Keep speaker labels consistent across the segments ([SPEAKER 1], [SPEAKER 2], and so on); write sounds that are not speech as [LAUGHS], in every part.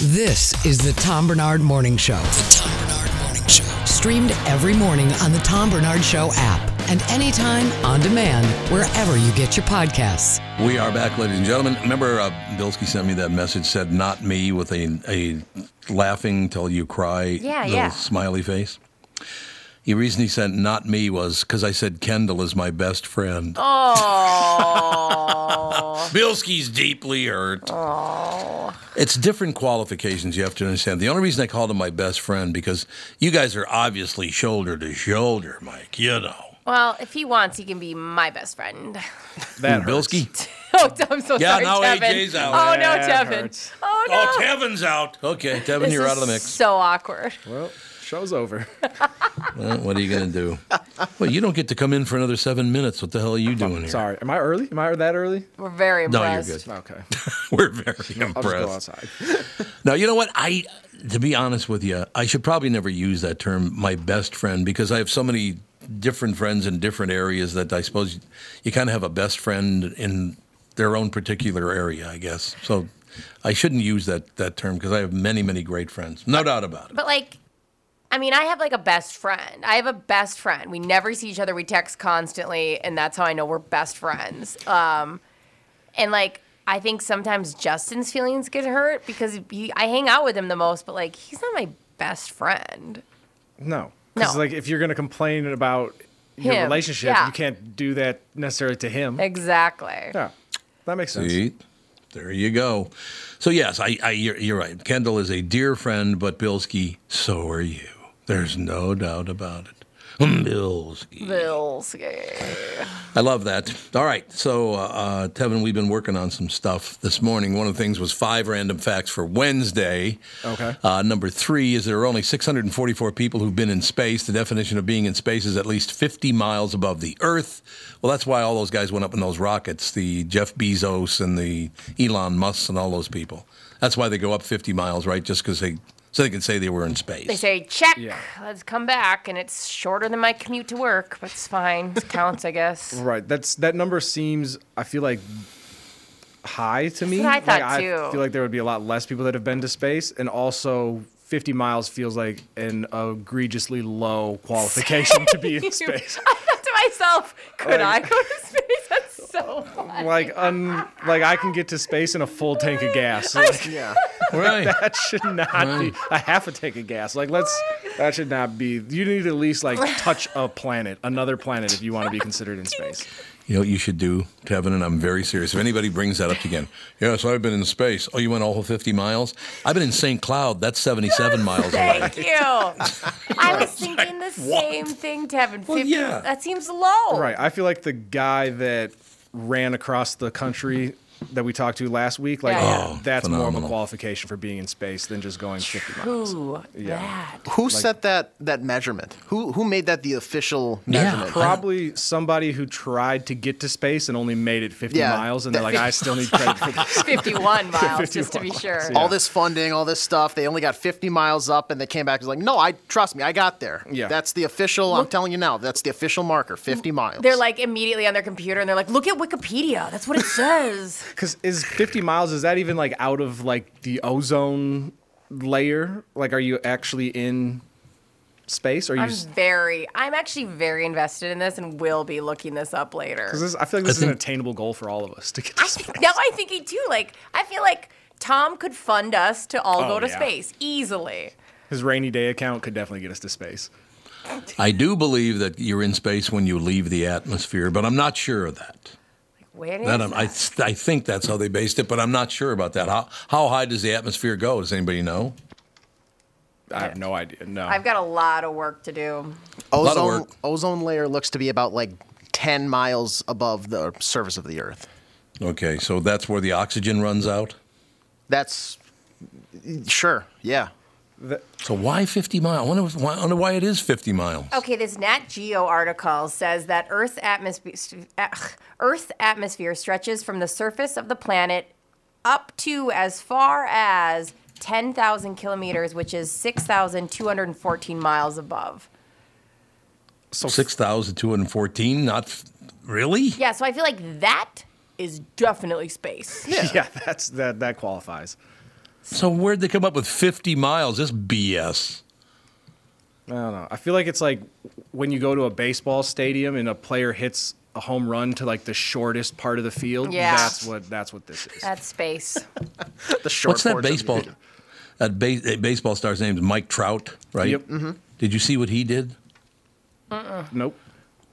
[SPEAKER 1] This is the Tom Barnard Morning Show. The Tom Barnard Morning Show. Streamed every morning on the Tom Barnard Show app and anytime on demand wherever you get your podcasts.
[SPEAKER 2] We are back, ladies and gentlemen. Remember, uh, Bilski sent me that message, said "not me" with a a laughing till you cry
[SPEAKER 3] Yeah,
[SPEAKER 2] little
[SPEAKER 3] yeah.
[SPEAKER 2] smiley face. The reason he sent "not me" was because I said Kendall is my best friend.
[SPEAKER 3] Oh. [LAUGHS]
[SPEAKER 2] Bilski's deeply hurt. It's different qualifications you have to understand. The only reason I called him my best friend because you guys are obviously shoulder to shoulder, Mike. You know.
[SPEAKER 3] well, if he wants, he can be my best friend.
[SPEAKER 2] That Bilski. [LAUGHS]
[SPEAKER 3] oh, I'm so
[SPEAKER 2] Yeah,
[SPEAKER 3] sorry,
[SPEAKER 2] now
[SPEAKER 3] Tevin.
[SPEAKER 2] AJ's out.
[SPEAKER 3] Oh no,
[SPEAKER 4] That
[SPEAKER 3] Tevin.
[SPEAKER 4] hurts.
[SPEAKER 3] Oh, oh no.
[SPEAKER 2] Oh, Tevin's out. Okay, Tevin,
[SPEAKER 3] This
[SPEAKER 2] you're
[SPEAKER 3] is
[SPEAKER 2] out of the mix.
[SPEAKER 3] So awkward.
[SPEAKER 4] Well, show's over. [LAUGHS]
[SPEAKER 2] Well, what are you going to do? Well, you don't get to come in for another seven minutes. What the hell are you doing here?
[SPEAKER 4] Sorry, am I early? Am I that early?
[SPEAKER 3] We're very impressed.
[SPEAKER 2] No, you're good.
[SPEAKER 4] Okay, [LAUGHS]
[SPEAKER 2] We're very [LAUGHS]
[SPEAKER 4] I'll just go
[SPEAKER 2] impressed.
[SPEAKER 4] outside.
[SPEAKER 2] Now, you know what? I, to be honest with you, I should probably never use that term, my best friend, because I have so many different friends in different areas that I suppose you kind of have a best friend in their own particular area, I guess. So I shouldn't use that, that term because I have many, many great friends. No doubt about it.
[SPEAKER 3] But like, I mean, I have like a best friend. I have a best friend. We never see each other. We text constantly, and that's how I know we're best friends. Um, and like, I think sometimes Justin's feelings get hurt because he, I hang out with him the most, but like, he's not my best friend.
[SPEAKER 4] No, because
[SPEAKER 3] No.
[SPEAKER 4] like if you're gonna complain about your
[SPEAKER 3] Him,
[SPEAKER 4] relationship,
[SPEAKER 3] yeah.
[SPEAKER 4] you can't do that necessarily to him.
[SPEAKER 3] Exactly.
[SPEAKER 4] Yeah, that makes sense.
[SPEAKER 2] See, there you go. So yes, I, I you're, you're right. Kendall is a dear friend, but Bilski, so are you. There's no doubt about it. Bilski.
[SPEAKER 3] Bills.
[SPEAKER 2] I love that. All right, so uh, uh, Tevin, we've been working on some stuff this morning. One of the things was five random facts for Wednesday.
[SPEAKER 4] Okay.
[SPEAKER 2] Uh, number three is there are only 644 people who've been in space. The definition of being in space is at least 50 miles above the Earth. Well, that's why all those guys went up in those rockets. The Jeff Bezos and the Elon Musk and all those people. That's why they go up 50 miles, right? Just because they so they can say they were in space.
[SPEAKER 3] They say, check,
[SPEAKER 4] Yeah.
[SPEAKER 3] let's come back. And it's shorter than my commute to work, but it's fine. It counts, I guess. [LAUGHS]
[SPEAKER 4] Right. That's that number seems. I feel like high to me.
[SPEAKER 3] what I thought,
[SPEAKER 4] like,
[SPEAKER 3] too.
[SPEAKER 4] I feel like there would be a lot less people that have been to space, and also 50 miles feels like an egregiously low qualification to be in [LAUGHS] space.
[SPEAKER 3] I thought to myself, could I go to space? [LAUGHS] That's so fun.
[SPEAKER 4] Like un, like I can get to space in a full tank of gas. Like, yeah. [LAUGHS]
[SPEAKER 2] right.
[SPEAKER 4] that should not be a half a tank of gas. Like let's that should not be. You need to at least like touch a planet, another planet, if you want to be considered in [LAUGHS] space.
[SPEAKER 2] You know what you should do, Kevin, and I'm very serious. If anybody brings that up again, yeah, so I've been in space. Oh, you went all 50 miles? I've been in St. Cloud. That's 77 [LAUGHS] miles away.
[SPEAKER 3] Thank you. [LAUGHS] I was thinking the same thing, Tevin. 50,
[SPEAKER 2] yeah.
[SPEAKER 3] That seems low.
[SPEAKER 4] Right. I feel like the guy that ran across the country that we talked to last week, like
[SPEAKER 3] Yeah, yeah.
[SPEAKER 2] Oh,
[SPEAKER 4] that's more of a
[SPEAKER 2] phenomenal.
[SPEAKER 4] qualification for being in space than just going 50 miles.
[SPEAKER 3] Ooh,
[SPEAKER 4] Yeah.
[SPEAKER 3] that.
[SPEAKER 5] Who set that that measurement? Who who made that the official measurement?
[SPEAKER 4] Probably somebody who tried to get to space and only made it 50
[SPEAKER 5] Yeah.
[SPEAKER 4] miles, and they're like, I still need credit for [LAUGHS] this.
[SPEAKER 3] 51 [LAUGHS] miles, just to be
[SPEAKER 4] 51
[SPEAKER 3] sure.
[SPEAKER 4] miles,
[SPEAKER 5] All this funding, all this stuff. They only got 50 miles up, and they came back and was like, "No, I trust me, I got there.
[SPEAKER 4] Yeah.
[SPEAKER 5] that's the official. I'm telling you now, that's the official marker, 50 miles.
[SPEAKER 3] They're like immediately on their computer and they're like, look at Wikipedia. That's what it says.
[SPEAKER 4] Because is 50 miles, is that even like out of like the ozone layer? Like, are you actually in space? Or are you.
[SPEAKER 3] I'm
[SPEAKER 4] s-
[SPEAKER 3] very, I'm actually very invested in this and will be looking this up later.
[SPEAKER 4] 'cause this, I feel like this
[SPEAKER 2] I
[SPEAKER 4] is an attainable goal for all of us to get to
[SPEAKER 3] I
[SPEAKER 4] space.
[SPEAKER 3] think, now I'm thinking too, like, I feel like Tom could fund us to all
[SPEAKER 4] Oh,
[SPEAKER 3] go to
[SPEAKER 4] yeah.
[SPEAKER 3] space easily.
[SPEAKER 4] His rainy day account could definitely get us to space.
[SPEAKER 2] I do believe that you're in space when you leave the atmosphere, but I'm not sure of that.
[SPEAKER 3] Where is
[SPEAKER 2] That I'm, I. I think that's how they based it, but I'm not sure about that. How how high does the atmosphere go? Does anybody know?
[SPEAKER 4] I have no idea. No.
[SPEAKER 3] I've got a lot of work to do.
[SPEAKER 5] Ozone
[SPEAKER 2] work.
[SPEAKER 5] ozone layer looks to be about like 10 miles above the surface of the Earth.
[SPEAKER 2] Okay, so that's where the oxygen runs out.
[SPEAKER 5] That's sure, yeah.
[SPEAKER 2] So why 50 miles? I wonder, why, I wonder why it is 50 miles.
[SPEAKER 3] Okay, this Nat Geo article says that Earth's atmosphere, eh, Earth's atmosphere stretches from the surface of the planet up to as far as 10,000 kilometers, which is 6,214 miles above.
[SPEAKER 4] so
[SPEAKER 2] 6,214? Not f- really?
[SPEAKER 3] Yeah, so I feel like that is definitely space.
[SPEAKER 4] Yeah, [LAUGHS] yeah, that's that that qualifies.
[SPEAKER 2] So where'd they come up with 50 miles? This BS.
[SPEAKER 4] I don't know. I feel like it's like when you go to a baseball stadium and a player hits a home run to like the shortest part of the field.
[SPEAKER 3] Yeah.
[SPEAKER 4] That's what that's what this is.
[SPEAKER 3] That's space. [LAUGHS]
[SPEAKER 5] The short
[SPEAKER 2] What's that baseball? That ba- that baseball star's name is Mike Trout, right?
[SPEAKER 4] Yep. Mm-hmm.
[SPEAKER 2] Did you see what he did?
[SPEAKER 4] Nope.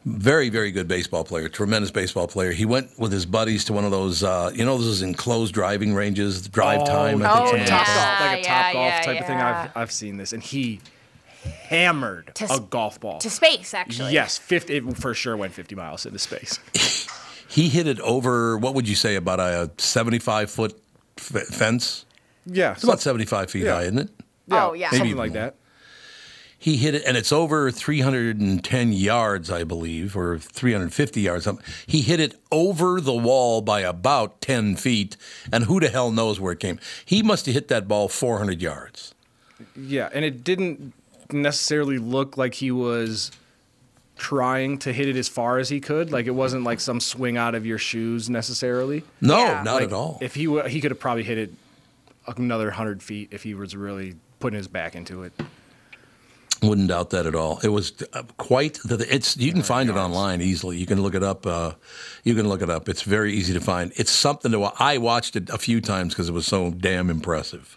[SPEAKER 2] Very, very good baseball player, tremendous baseball player. He went with his buddies to one of those, uh, you know, those enclosed driving ranges, drive time. I think
[SPEAKER 3] Oh,
[SPEAKER 2] some of
[SPEAKER 3] yeah.
[SPEAKER 4] Top golf, like a top
[SPEAKER 3] yeah,
[SPEAKER 4] golf
[SPEAKER 3] yeah,
[SPEAKER 4] type of thing. I've I've seen this, and he hammered
[SPEAKER 3] To
[SPEAKER 4] a
[SPEAKER 3] s-
[SPEAKER 4] golf ball.
[SPEAKER 3] to space, actually.
[SPEAKER 4] Yes, 50, it for sure went 50 miles into space. [LAUGHS]
[SPEAKER 2] He hit it over, what would you say, about a 75 foot f- fence?
[SPEAKER 4] Yeah,
[SPEAKER 2] It's about 75 feet
[SPEAKER 4] Yeah.
[SPEAKER 2] high, isn't it?
[SPEAKER 3] Oh, yeah.
[SPEAKER 4] something
[SPEAKER 2] Maybe
[SPEAKER 4] like
[SPEAKER 2] more.
[SPEAKER 4] that.
[SPEAKER 2] He hit it, and it's over 310 yards, I believe, or 350 yards. He hit it over the wall by about 10 feet, and who the hell knows where it came? He must have hit that ball 400 yards.
[SPEAKER 4] Yeah, and it didn't necessarily look like he was trying to hit it as far as he could. Like it wasn't like some swing out of your shoes necessarily.
[SPEAKER 2] No,
[SPEAKER 3] Yeah.
[SPEAKER 2] not
[SPEAKER 4] Like,
[SPEAKER 2] at all.
[SPEAKER 4] If he wa- he could have probably hit it another hundred feet if he was really putting his back into it.
[SPEAKER 2] Wouldn't doubt that at all. It was uh, quite the. It's you can find it online easily. You can look it up. Uh, you can look it up. It's very easy to find. It's something to. I watched it a few times because it was so damn impressive.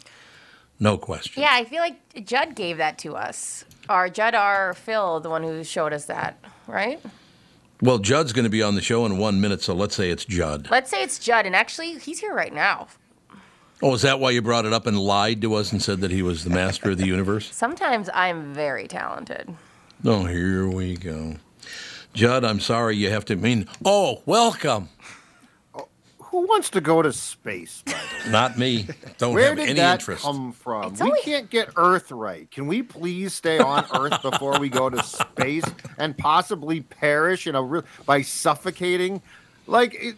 [SPEAKER 2] No question.
[SPEAKER 3] Yeah, I feel like Judd gave that to us. Or Judd R. Phil, the one who showed us that, right?
[SPEAKER 2] Well, Judd's going to be on the show in one minute, so let's say it's Judd.
[SPEAKER 3] Let's say it's Judd, and actually, he's here right now.
[SPEAKER 2] Oh, is that why you brought it up and lied to us and said that he was the master of the universe? [LAUGHS]
[SPEAKER 3] Sometimes I'm very talented.
[SPEAKER 2] Oh, here we go. Judd, I'm sorry you have to mean. Oh, welcome.
[SPEAKER 6] Oh, who wants to go to space? By the way? [LAUGHS]
[SPEAKER 2] Not me. Don't
[SPEAKER 6] Where
[SPEAKER 2] have
[SPEAKER 6] did
[SPEAKER 2] any
[SPEAKER 6] that
[SPEAKER 2] interest.
[SPEAKER 6] come from?
[SPEAKER 3] It's
[SPEAKER 6] we
[SPEAKER 3] only-
[SPEAKER 6] can't get Earth right. Can we please stay on [LAUGHS] Earth before we go to space and possibly perish in a real by suffocating? Like, it,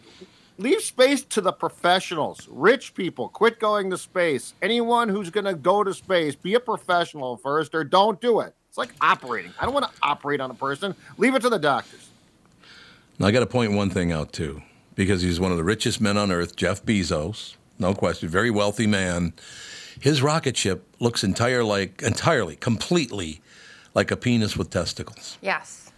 [SPEAKER 6] leave space to the professionals. Rich people, quit going to space. Anyone who's going to go to space, be a professional first, or don't do it. It's like operating. I don't want to operate on a person. Leave it to the doctors.
[SPEAKER 2] Now, I got to point one thing out too, because he's one of the richest men on earth, Jeff Bezos, no question, very wealthy man. His rocket ship looks entire like entirely, completely like a penis with testicles.
[SPEAKER 3] Yes.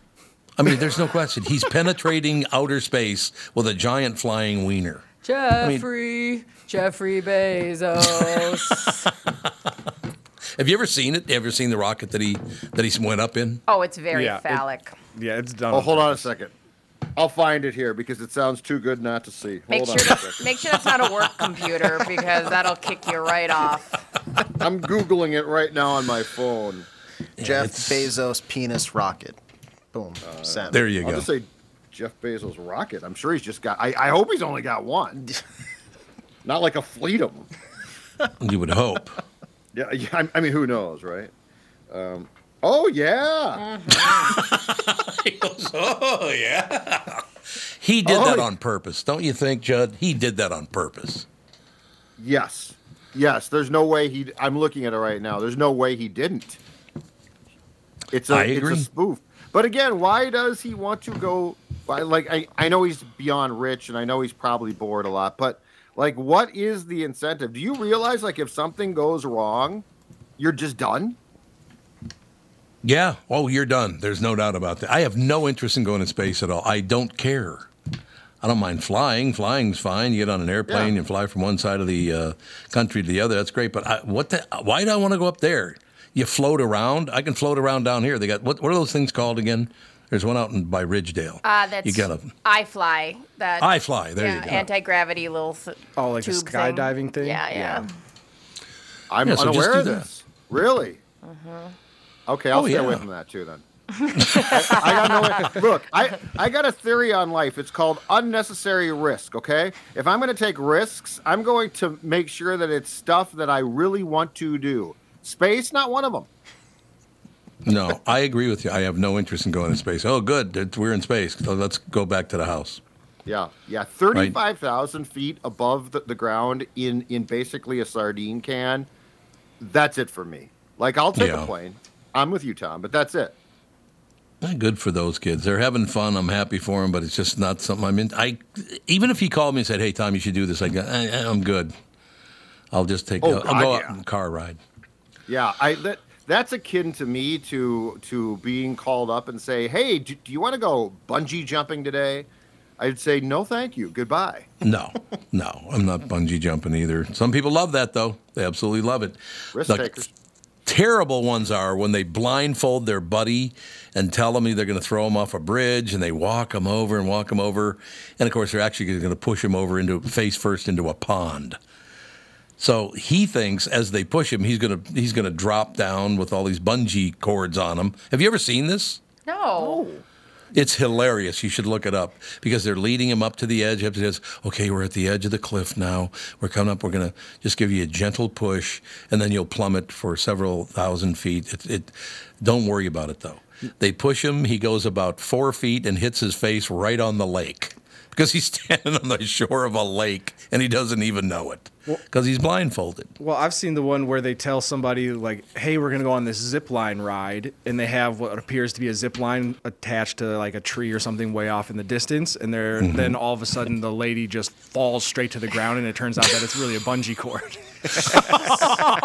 [SPEAKER 2] I mean, there's no question. He's penetrating outer space with a giant flying wiener.
[SPEAKER 3] Jeffrey, Jeffrey Bezos. [LAUGHS]
[SPEAKER 2] Have you ever seen it? Have You ever seen the rocket that he that he went up in?
[SPEAKER 3] oh, it's very
[SPEAKER 4] Yeah, it-
[SPEAKER 3] phallic.
[SPEAKER 4] Yeah, it's done.
[SPEAKER 6] Oh, hold on a second. I'll find it here because it sounds too good not to see.
[SPEAKER 3] Make
[SPEAKER 6] Hold
[SPEAKER 3] sure,
[SPEAKER 6] on a second.
[SPEAKER 3] make sure that's not a work computer because that'll kick you right off.
[SPEAKER 6] I'm googling it right now on my phone.
[SPEAKER 5] Jeff
[SPEAKER 2] it's-
[SPEAKER 5] Bezos penis rocket. Boom. Send.
[SPEAKER 2] There you go.
[SPEAKER 6] I'll
[SPEAKER 2] go.
[SPEAKER 6] just say Jeff Bezos rocket. I'm sure he's just got. I, I hope he's only got one. [LAUGHS] Not like a fleet of them. [LAUGHS]
[SPEAKER 2] You would hope.
[SPEAKER 6] Yeah, yeah I, I mean, who knows, right? Um, oh yeah, [LAUGHS]
[SPEAKER 2] He goes, oh yeah. He did
[SPEAKER 6] Oh,
[SPEAKER 2] that
[SPEAKER 6] yeah.
[SPEAKER 2] on purpose, don't you think, Judd? He did that on purpose.
[SPEAKER 6] yes, yes. There's no way he. I'm looking at it right now. There's no way he didn't. It's a
[SPEAKER 2] I
[SPEAKER 6] it's
[SPEAKER 2] agree.
[SPEAKER 6] a spoof. But again, why does he want to go? Like I, I know he's beyond rich, and I know he's probably bored a lot. But like, what is the incentive? Do you realize like if something goes wrong, you're just done?
[SPEAKER 2] Yeah. Oh, you're done. There's no doubt about that. I have no interest in going to space at all. I don't care. I don't mind flying. Flying's fine. You get on an airplane
[SPEAKER 6] Yeah.
[SPEAKER 2] and fly from one side of the uh, country to the other. That's great. But I, what? The, why do I want to go up there? You float around. I can float around down here. They got what? What are those things called again? There's one out in, by Ridgedale.
[SPEAKER 3] Uh, that's
[SPEAKER 2] you got a
[SPEAKER 3] I fly. That
[SPEAKER 2] I fly. There
[SPEAKER 3] yeah,
[SPEAKER 2] you go.
[SPEAKER 3] Anti gravity little. th-
[SPEAKER 4] Oh, like a skydiving thing?
[SPEAKER 3] Yeah, yeah.
[SPEAKER 4] Yeah.
[SPEAKER 6] I'm
[SPEAKER 2] Yeah, so just
[SPEAKER 6] unaware
[SPEAKER 2] do
[SPEAKER 6] of
[SPEAKER 2] that.
[SPEAKER 6] this. Really? Okay, I'll
[SPEAKER 2] Oh,
[SPEAKER 6] stay
[SPEAKER 2] yeah.
[SPEAKER 6] away from that too then. [LAUGHS] I, I got no look. I I got a theory on life. It's called unnecessary risk. Okay, if I'm going to take risks, I'm going to make sure that it's stuff that I really want to do. Space, not one of them.
[SPEAKER 2] No, I agree with you. I have no interest in going to space. Oh, good. We're in space. So let's go back to the house.
[SPEAKER 6] Yeah, yeah, thirty-five thousand feet above the, the ground in in basically a sardine can. That's it for me. Like I'll take
[SPEAKER 2] Yeah.
[SPEAKER 6] a plane. I'm with you, Tom, but that's it.
[SPEAKER 2] Eh, Good for those kids. They're having fun. I'm happy for them, but it's just not something I'm in. I even if he called me and said, "Hey, Tom, you should do this," I go, I, I'm good. I'll just take.
[SPEAKER 6] Oh,
[SPEAKER 2] I'll
[SPEAKER 6] God,
[SPEAKER 2] go out a car ride.
[SPEAKER 6] Yeah, I that that's akin to me to to being called up and say, "Hey, do, do you want to go bungee jumping today?" I'd say, "No, thank you. Goodbye."
[SPEAKER 2] No, no, I'm not bungee jumping either. Some people love that though. They absolutely love it.
[SPEAKER 6] Risk
[SPEAKER 2] The
[SPEAKER 6] takers.
[SPEAKER 2] terrible ones are when they blindfold their buddy and tell them they're going to throw him off a bridge, and they walk him over and walk him over, and of course they're actually going to push him over into face first into a pond. So he thinks as they push him, he's going to he's going to drop down with all these bungee cords on him. Have you ever seen this?
[SPEAKER 3] No.
[SPEAKER 2] It's hilarious. You should look it up because they're leading him up to the edge. Up to this. Okay, we're at the edge of the cliff now. We're coming up. We're gonna just give you a gentle push, and then you'll plummet for several thousand feet. It, it don't worry about it though. They push him. He goes about four feet and hits his face right on the lake because he's [LAUGHS] standing on the shore of a lake and he doesn't even know it because he's blindfolded.
[SPEAKER 4] Well, I've seen the one where they tell somebody like, "Hey, we're gonna go on this zip line ride," and they have what appears to be a zip line attached to like a tree or something way off in the distance, and they're
[SPEAKER 2] Mm-hmm.
[SPEAKER 4] then all of a sudden the lady just falls straight to the ground, and it turns out that it's really a bungee cord.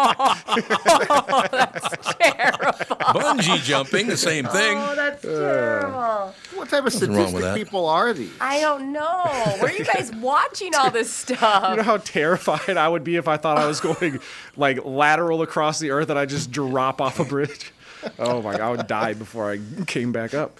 [SPEAKER 4] Oh, that's terrible.
[SPEAKER 2] Bungee jumping, the same thing.
[SPEAKER 3] Oh, that's terrible.
[SPEAKER 6] What type of
[SPEAKER 2] Nothing wrong with
[SPEAKER 6] sadistic people are these?
[SPEAKER 3] I don't know. Where are you guys [LAUGHS] watching all this stuff?
[SPEAKER 4] You know how terrified I would be if I thought I was going like lateral across the earth and I just drop off a bridge. Oh my god, I would die before I came back up.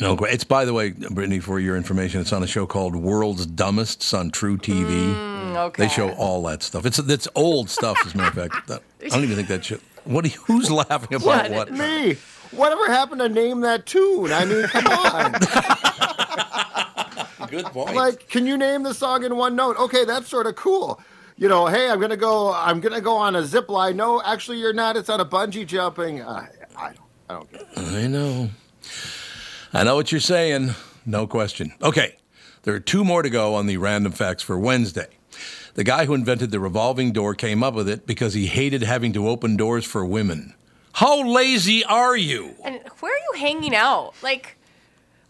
[SPEAKER 2] No. It's by the way, Brittany, for your information, it's on a show called World's Dumbest. On truTV.
[SPEAKER 3] Mm, okay.
[SPEAKER 2] They show all that stuff. It's it's old stuff, as a matter of fact. That- I don't even think that should. What? Are you, who's laughing about
[SPEAKER 3] Yeah,
[SPEAKER 2] what?
[SPEAKER 6] Me. Whatever happened to name that tune? I mean, come on. [LAUGHS]
[SPEAKER 2] Good point.
[SPEAKER 6] like, can you name the song in one note? Okay, that's sort of cool. You know, hey, I'm gonna go. I'm gonna go on a zip line. No, actually, you're not. It's on a bungee jumping. I, I don't. I don't get it.
[SPEAKER 2] I know. I know what you're saying. No question. Okay, there are two more to go on the random facts for Wednesday. The guy who invented the revolving door came up with it because he hated having to open doors for women. How lazy are you?
[SPEAKER 3] And where are you hanging out? Like,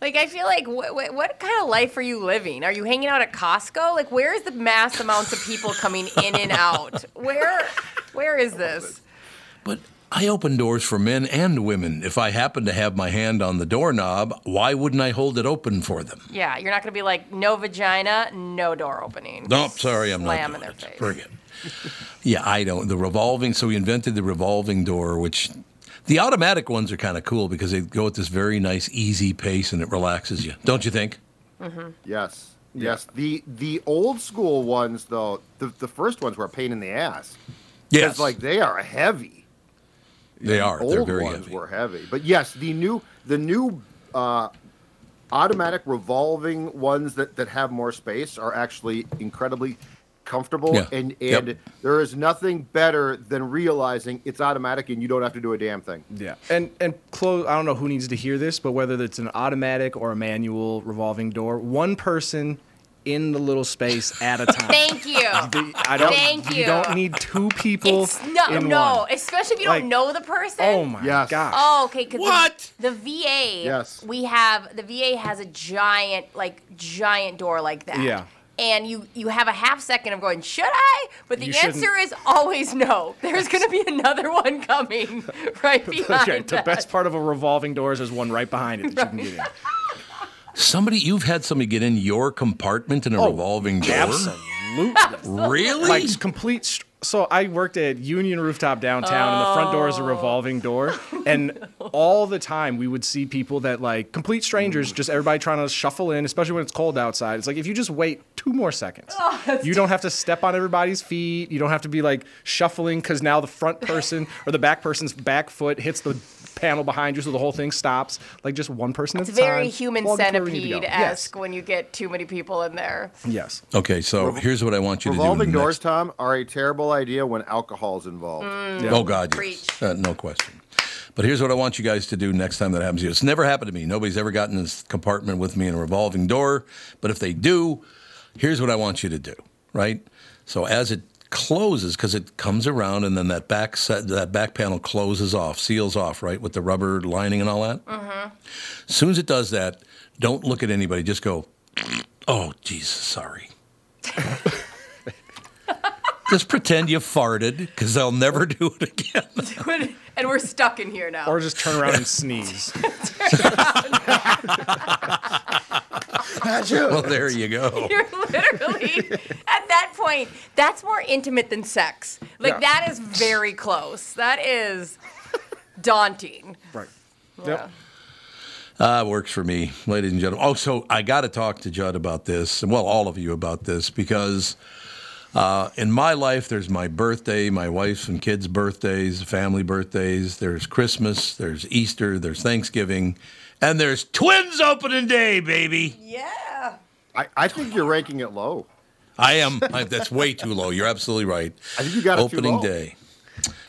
[SPEAKER 3] like I feel like what, what, what kind of life are you living? Are you hanging out at Costco? Like, where is the mass amounts of people coming in and out? Where, where is this?
[SPEAKER 2] But I open doors for men and women. If I happen to have my hand on the doorknob, why wouldn't I hold it open for them?
[SPEAKER 3] Yeah, you're not gonna be like no vagina, no door opening.
[SPEAKER 2] Nope, sorry, I'm
[SPEAKER 3] Slam
[SPEAKER 2] not.
[SPEAKER 3] in
[SPEAKER 2] doing
[SPEAKER 3] their
[SPEAKER 2] it.
[SPEAKER 3] face.
[SPEAKER 2] Forget. [LAUGHS] yeah, I don't. The revolving. So we invented the revolving door, which the automatic ones are kind of cool because they go at this very nice, easy pace and it relaxes you. Don't you think?
[SPEAKER 6] Yes. Yes. The the old school ones though, the, the first ones were a pain in the ass.
[SPEAKER 2] Yes,
[SPEAKER 6] It's like they are heavy.
[SPEAKER 2] they are.
[SPEAKER 6] old
[SPEAKER 2] They're very
[SPEAKER 6] ones
[SPEAKER 2] heavy.
[SPEAKER 6] were heavy. But yes, the new the new uh, automatic revolving ones that, that have more space are actually incredibly comfortable
[SPEAKER 2] Yeah.
[SPEAKER 6] and
[SPEAKER 2] Yep.
[SPEAKER 6] and there is nothing better than realizing it's automatic and you don't have to do a damn thing.
[SPEAKER 4] Yeah, and and close. I don't know who needs to hear this, but whether it's an automatic or a manual revolving door, one person in the little space at a time.
[SPEAKER 3] Thank you.
[SPEAKER 4] The- I don't.
[SPEAKER 3] Thank you.
[SPEAKER 4] You don't need two people
[SPEAKER 3] It's no,
[SPEAKER 4] in
[SPEAKER 3] no,
[SPEAKER 4] one.
[SPEAKER 3] especially if you
[SPEAKER 4] Like-
[SPEAKER 3] don't know the person.
[SPEAKER 4] Oh my
[SPEAKER 6] Yes.
[SPEAKER 4] gosh.
[SPEAKER 3] Oh, okay. 'cause
[SPEAKER 2] What?
[SPEAKER 3] The, the VA.
[SPEAKER 6] Yes.
[SPEAKER 3] We have the VA has a giant, like giant door like that.
[SPEAKER 4] Yeah.
[SPEAKER 3] And you you have a half second of going, should I? But the
[SPEAKER 4] You shouldn't.
[SPEAKER 3] answer is always no. There's gonna be another one coming [LAUGHS] [LAUGHS] right behind
[SPEAKER 4] Okay, the best part of a revolving door is there's one right behind it that you can get in. [LAUGHS]
[SPEAKER 2] Somebody, you've had somebody get in your compartment in a
[SPEAKER 4] Oh,
[SPEAKER 2] revolving door.
[SPEAKER 4] Absolutely.
[SPEAKER 2] Really?
[SPEAKER 4] like complete. St- so I worked at Union Rooftop downtown, and the front door is a oh. revolving door. [LAUGHS] Oh, and all the time, we would see people that like complete strangers, just everybody trying to shuffle in, especially when it's cold outside. It's like if you just wait two more seconds, oh, you don't have to step on everybody's feet. You don't have to be like shuffling because now the front person or the back person's back foot hits the panel behind you, so the whole thing stops. Like just one person
[SPEAKER 3] It's
[SPEAKER 4] at a time.
[SPEAKER 3] It's very human
[SPEAKER 4] Walk us where we need to go.
[SPEAKER 3] centipede esque when you get too many people in there.
[SPEAKER 4] Yes. yes.
[SPEAKER 2] Okay, so here's what I want you to do.
[SPEAKER 6] Revolving doors,
[SPEAKER 2] next-
[SPEAKER 6] Tom, are a terrible idea when alcohol's involved.
[SPEAKER 2] Oh God, yes.
[SPEAKER 3] Preach.
[SPEAKER 2] Uh, no question. But here's what I want you guys to do next time that happens to you. It's never happened to me. Nobody's ever gotten in this compartment with me in a revolving door. But if they do, here's what I want you to do. Right. So as it closes, because it comes around, and then that back set, that back panel closes off, seals off, right, with the rubber lining and all that. Mm-hmm. As soon as it does that, don't look at anybody. Just go. Oh Jesus, sorry. [LAUGHS] Just pretend you farted because they'll never do it again. [LAUGHS]
[SPEAKER 3] and we're stuck in here now.
[SPEAKER 4] Or just turn around and sneeze. [LAUGHS]
[SPEAKER 2] well, there you go. [LAUGHS]
[SPEAKER 3] You're literally at that point. That's more intimate than sex. Like
[SPEAKER 4] Yeah.
[SPEAKER 3] that is very close. That is daunting.
[SPEAKER 4] Right.
[SPEAKER 3] Yeah.
[SPEAKER 2] Uh, works for me, ladies and gentlemen. Oh, so I got to talk to Judd about this, and well, all of you about this, because uh, in my life, there's my birthday, my wife's and kids' birthdays, family birthdays. There's Christmas, there's Easter, there's Thanksgiving, and there's Twins opening day, baby.
[SPEAKER 3] Yeah.
[SPEAKER 6] I, I think you're ranking it low.
[SPEAKER 2] I am. I, that's way too low. You're absolutely right.
[SPEAKER 6] I think you got it too
[SPEAKER 2] opening
[SPEAKER 6] low.
[SPEAKER 2] day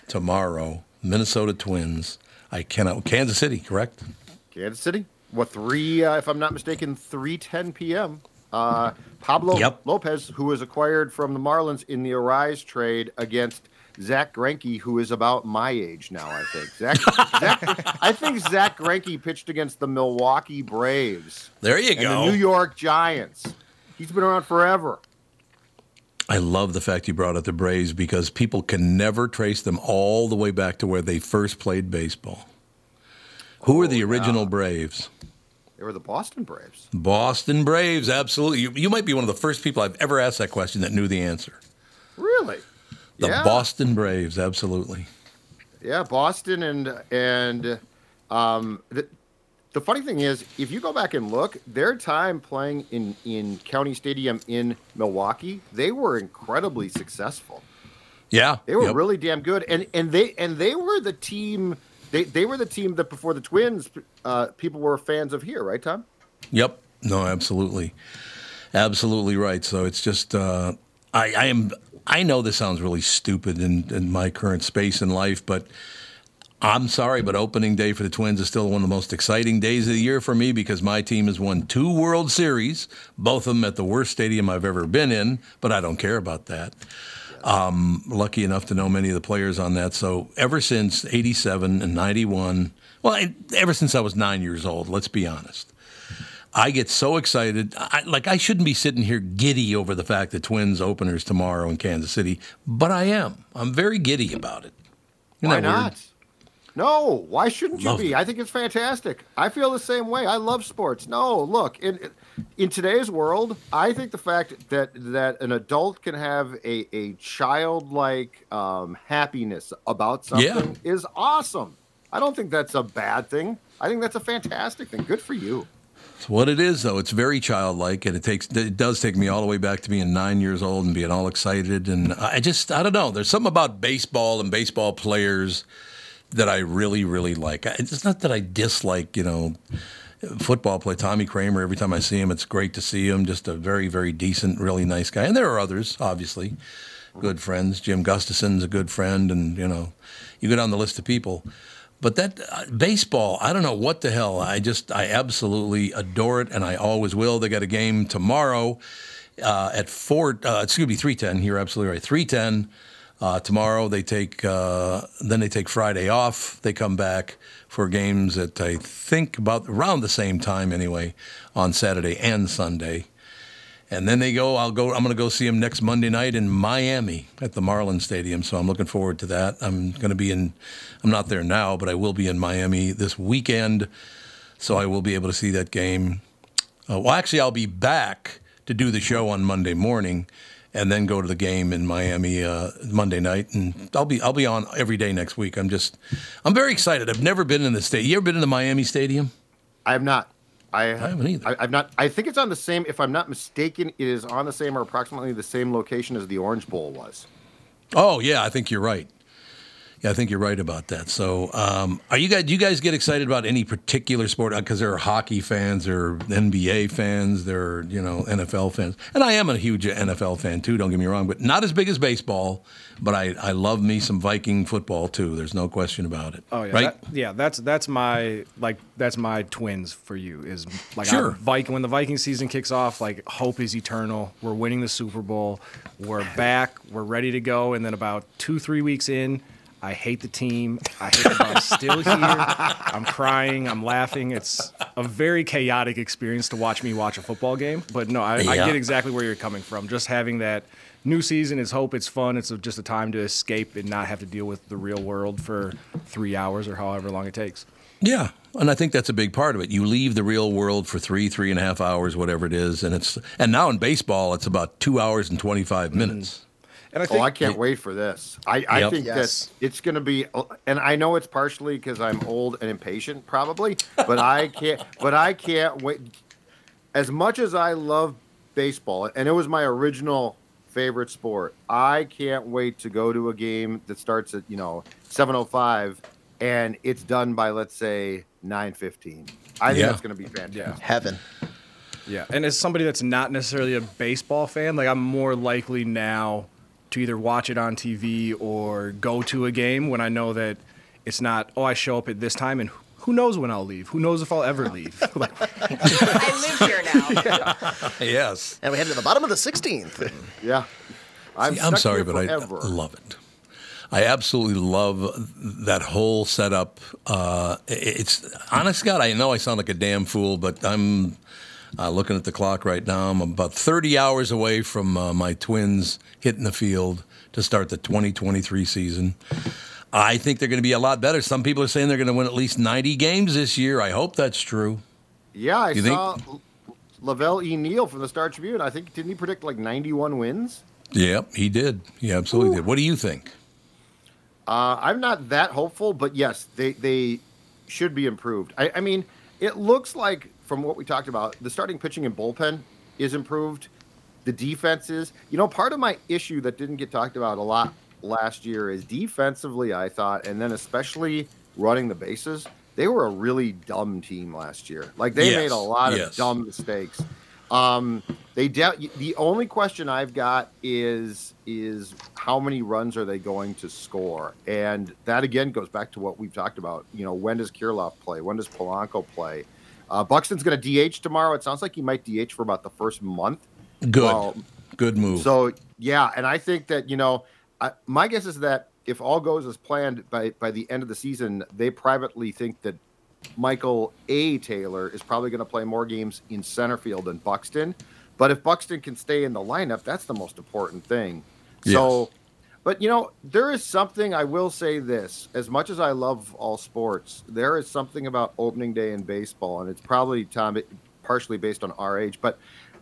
[SPEAKER 2] tomorrow. Minnesota Twins. I cannot. Kansas City, correct?
[SPEAKER 6] Kansas City. What three? Uh, if I'm not mistaken, three ten p.m. Uh, Pablo
[SPEAKER 2] Yep.
[SPEAKER 6] Lopez, who was acquired from the Marlins in the Arraez trade against Zach Greinke, who is about my age now. I think Zach. Zach I think Zach Greinke pitched against the Milwaukee Braves
[SPEAKER 2] There you
[SPEAKER 6] and
[SPEAKER 2] go.
[SPEAKER 6] the New York Giants. He's been around forever.
[SPEAKER 2] I love the fact you brought up the Braves because people can never trace them all the way back to where they first played baseball. Who are the original Braves?
[SPEAKER 6] They were the Boston Braves.
[SPEAKER 2] Boston Braves, absolutely. You, you might be one of the first people I've ever asked that question that knew the answer.
[SPEAKER 6] Really?
[SPEAKER 2] The
[SPEAKER 6] yeah.
[SPEAKER 2] Boston Braves, absolutely.
[SPEAKER 6] Yeah, Boston and and um, the the funny thing is, if you go back and look, their time playing in in County Stadium in Milwaukee, they were incredibly successful.
[SPEAKER 2] Yeah,
[SPEAKER 6] They were
[SPEAKER 2] yep.
[SPEAKER 6] really damn good, and and they and they were the team. They they were the team that before the Twins, uh, people were fans of here, right, Tom?
[SPEAKER 2] Yep. No, absolutely, absolutely right. So it's just uh, I, I am. I know this sounds really stupid in, in my current space in life, but I'm sorry, but opening day for the Twins is still one of the most exciting days of the year for me because my team has won two World Series, both of them at the worst stadium I've ever been in. But I don't care about that. Um, lucky enough to know many of the players on that. So ever since '87 and '91, well, I, ever since I was nine years old, let's be honest. I get so excited. I, like I shouldn't be sitting here giddy over the fact that Twins openers tomorrow in Kansas City, but I am. I'm very giddy about it. Isn't
[SPEAKER 6] Why
[SPEAKER 2] that weird?
[SPEAKER 6] not? No, why shouldn't you be?
[SPEAKER 2] it.
[SPEAKER 6] I think it's fantastic. I feel the same way. I love sports. No, look, in in today's world, I think the fact that that an adult can have a, a childlike um, happiness about something
[SPEAKER 2] Yeah.
[SPEAKER 6] is awesome. I don't think that's a bad thing. I think that's a fantastic thing. Good for you.
[SPEAKER 2] It's what it is, though. It's very childlike, and it takes it does take me all the way back to being nine years old and being all excited. And I just I don't know. There's something about baseball and baseball players that I really really like. It's not that I dislike, you know, football play. Tommy Kramer. Every time I see him, it's great to see him. Just a very very decent, really nice guy. And there are others, obviously, good friends. Jim Gustafson's a good friend, and you know, you go down the list of people. But that uh, baseball, I don't know what the hell. I just, I absolutely adore it, and I always will. They got a game tomorrow uh, at four. Uh, to be three ten. You're absolutely right. Three ten uh, tomorrow. They take, uh, then they take Friday off. They come back for games at I think about around the same time anyway on Saturday and Sunday. And then they go. I'll go. I'm going to go see them next Monday night in Miami at the Marlins Stadium. So I'm looking forward to that. I'm going to be in. I'm not there now, but I will be in Miami this weekend. So I will be able to see that game. Uh, well, actually, I'll be back to do the show on Monday morning, and then go to the game in Miami uh, Monday night, and I'll be I'll be on every day next week. I'm just I'm very excited. I've never been in the state. You ever been in the Miami Stadium?
[SPEAKER 6] I have not. I,
[SPEAKER 2] I haven't either.
[SPEAKER 6] I, have not. I think it's on the same. If I'm not mistaken, it is on the same or approximately the same location as the Orange Bowl was.
[SPEAKER 2] Oh yeah, I think you're right. Yeah, I think you're right about that. So, um, are you guys? Do you guys get excited about any particular sport? Because there are hockey fans, there are NBA fans, there are you know NFL fans, and I am a huge NFL fan too. Don't get me wrong, but not as big as baseball. But I, I love me some Viking football too. There's no question about it.
[SPEAKER 4] Oh yeah,
[SPEAKER 2] right.
[SPEAKER 4] that- yeah. That's that's my like that's my twins for you is like
[SPEAKER 2] Sure.
[SPEAKER 4] Viking when the Viking season kicks off. Like hope is eternal. We're winning the Super Bowl. We're back. We're ready to go. And then about two three weeks in. I hate the team. I hate that I'm still here. I'm crying. I'm laughing. It's a very chaotic experience to watch me watch a football game. But no, I, I get exactly where you're coming from. Just having that new season is hope. It's fun. It's just a time to escape and not have to deal with the real world for three hours or however long it takes.
[SPEAKER 2] Yeah, and I think that's a big part of it. You leave the real world for three, three and a half hours, whatever it is, and it's and now in baseball it's about two hours and twenty five minutes. Mm.
[SPEAKER 4] And I
[SPEAKER 6] Oh, I can't wait for this. I, I
[SPEAKER 2] Yep.
[SPEAKER 6] think
[SPEAKER 5] Yes.
[SPEAKER 6] that it's going to be, and I know it's partially because I'm old and impatient, probably, but I [LAUGHS] can't. But I can't wait. As much as I love baseball, and it was my original favorite sport, I can't wait to go to a game that starts at you know 7:05, and it's done by let's say 9:15. I think
[SPEAKER 2] Yeah.
[SPEAKER 6] that's going to be fantastic.
[SPEAKER 5] Heaven.
[SPEAKER 4] Yeah, and as somebody that's not necessarily a baseball fan, like I'm more likely now to either watch it on TV or go to a game when I know that it's not. Oh, I show up at this time, and who knows when I'll leave? Who knows if I'll ever leave? [LAUGHS] like,
[SPEAKER 3] I live here now. [LAUGHS]
[SPEAKER 2] Yes,
[SPEAKER 5] And we head to the bottom of the 16th. [LAUGHS]
[SPEAKER 6] Yeah, I'm,
[SPEAKER 2] See, I'm sorry,
[SPEAKER 6] here
[SPEAKER 2] but I love it. I absolutely love that whole setup. Uh, it's honest God, I know I sound like a damn fool, but I'm uh, looking at the clock right now. I'm about 30 hours away from uh, my twins hitting the field to start the 2023 season. I think they're going to be a lot better. Some people are saying they're going to win at least 90 games this year. I hope that's true.
[SPEAKER 6] Yeah, I
[SPEAKER 2] You think-
[SPEAKER 6] saw Lavelle E. Neal from the Star Tribune. I think didn't he predict like 91 wins?
[SPEAKER 2] Yep, he did. He absolutely did. What do you think?
[SPEAKER 6] Uh, I'm not that hopeful, but yes, they they should be improved. I, I mean, it looks like from what we talked about, the starting pitching and bullpen is improved. The defenses, you know, part of my issue that didn't get talked about a lot last year is defensively. I thought, and then especially running the bases, they were a really dumb team last year. Like they
[SPEAKER 2] Yes,
[SPEAKER 6] made a lot
[SPEAKER 2] yes.
[SPEAKER 6] of dumb mistakes. Um, they de- the only question I've got is is how many runs are they going to score, and that again goes back to what we've talked about. You know, when does Kirilloff play? When does Polanco play? Uh, Buxton's going to DH tomorrow. It sounds like he might DH for about the first month.
[SPEAKER 2] Good.
[SPEAKER 6] Well,
[SPEAKER 2] Good move.
[SPEAKER 6] So yeah, and I think that you know, I, my guess is that if all goes as planned by by the end of the season, they privately think that Michael A. Taylor is probably going to play more games in center field than Buxton. But if Buxton can stay in the lineup, that's the most important thing. So, but you know, there is something I will say this: as much as I love all sports, there is something about opening day in baseball, and it's probably Tom, partially based on our age, but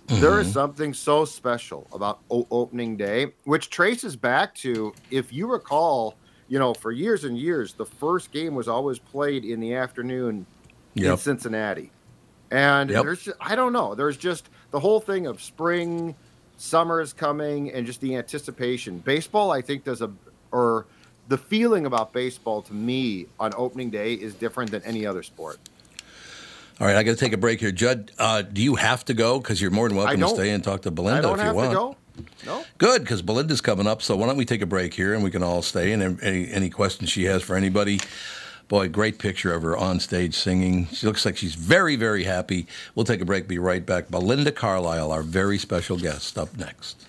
[SPEAKER 6] there is mm-hmm. something so special about o- opening day, which traces back to, if you recall, you know, for years and years, the first game was always played in the afternoon in Cincinnati. And
[SPEAKER 2] Yep.
[SPEAKER 6] there's, just, I don't know, there's just the whole thing of spring, summer is coming, and just the anticipation. Baseball, I think, does a, or the feeling about baseball to me on opening day is different than any other sport.
[SPEAKER 2] All right, I got to take a break here. Judd, uh, do you have to go? Because you're more than welcome to stay and talk to Belinda if you
[SPEAKER 6] have
[SPEAKER 2] want.
[SPEAKER 6] to go. No.
[SPEAKER 2] Good, because Belinda's coming up. So why don't we take a break here and we can all stay and any, any questions she has for anybody. Boy, great picture of her on stage singing. She looks like she's very, very happy. We'll take a break, be right back. Belinda Carlisle, our very special guest, up next.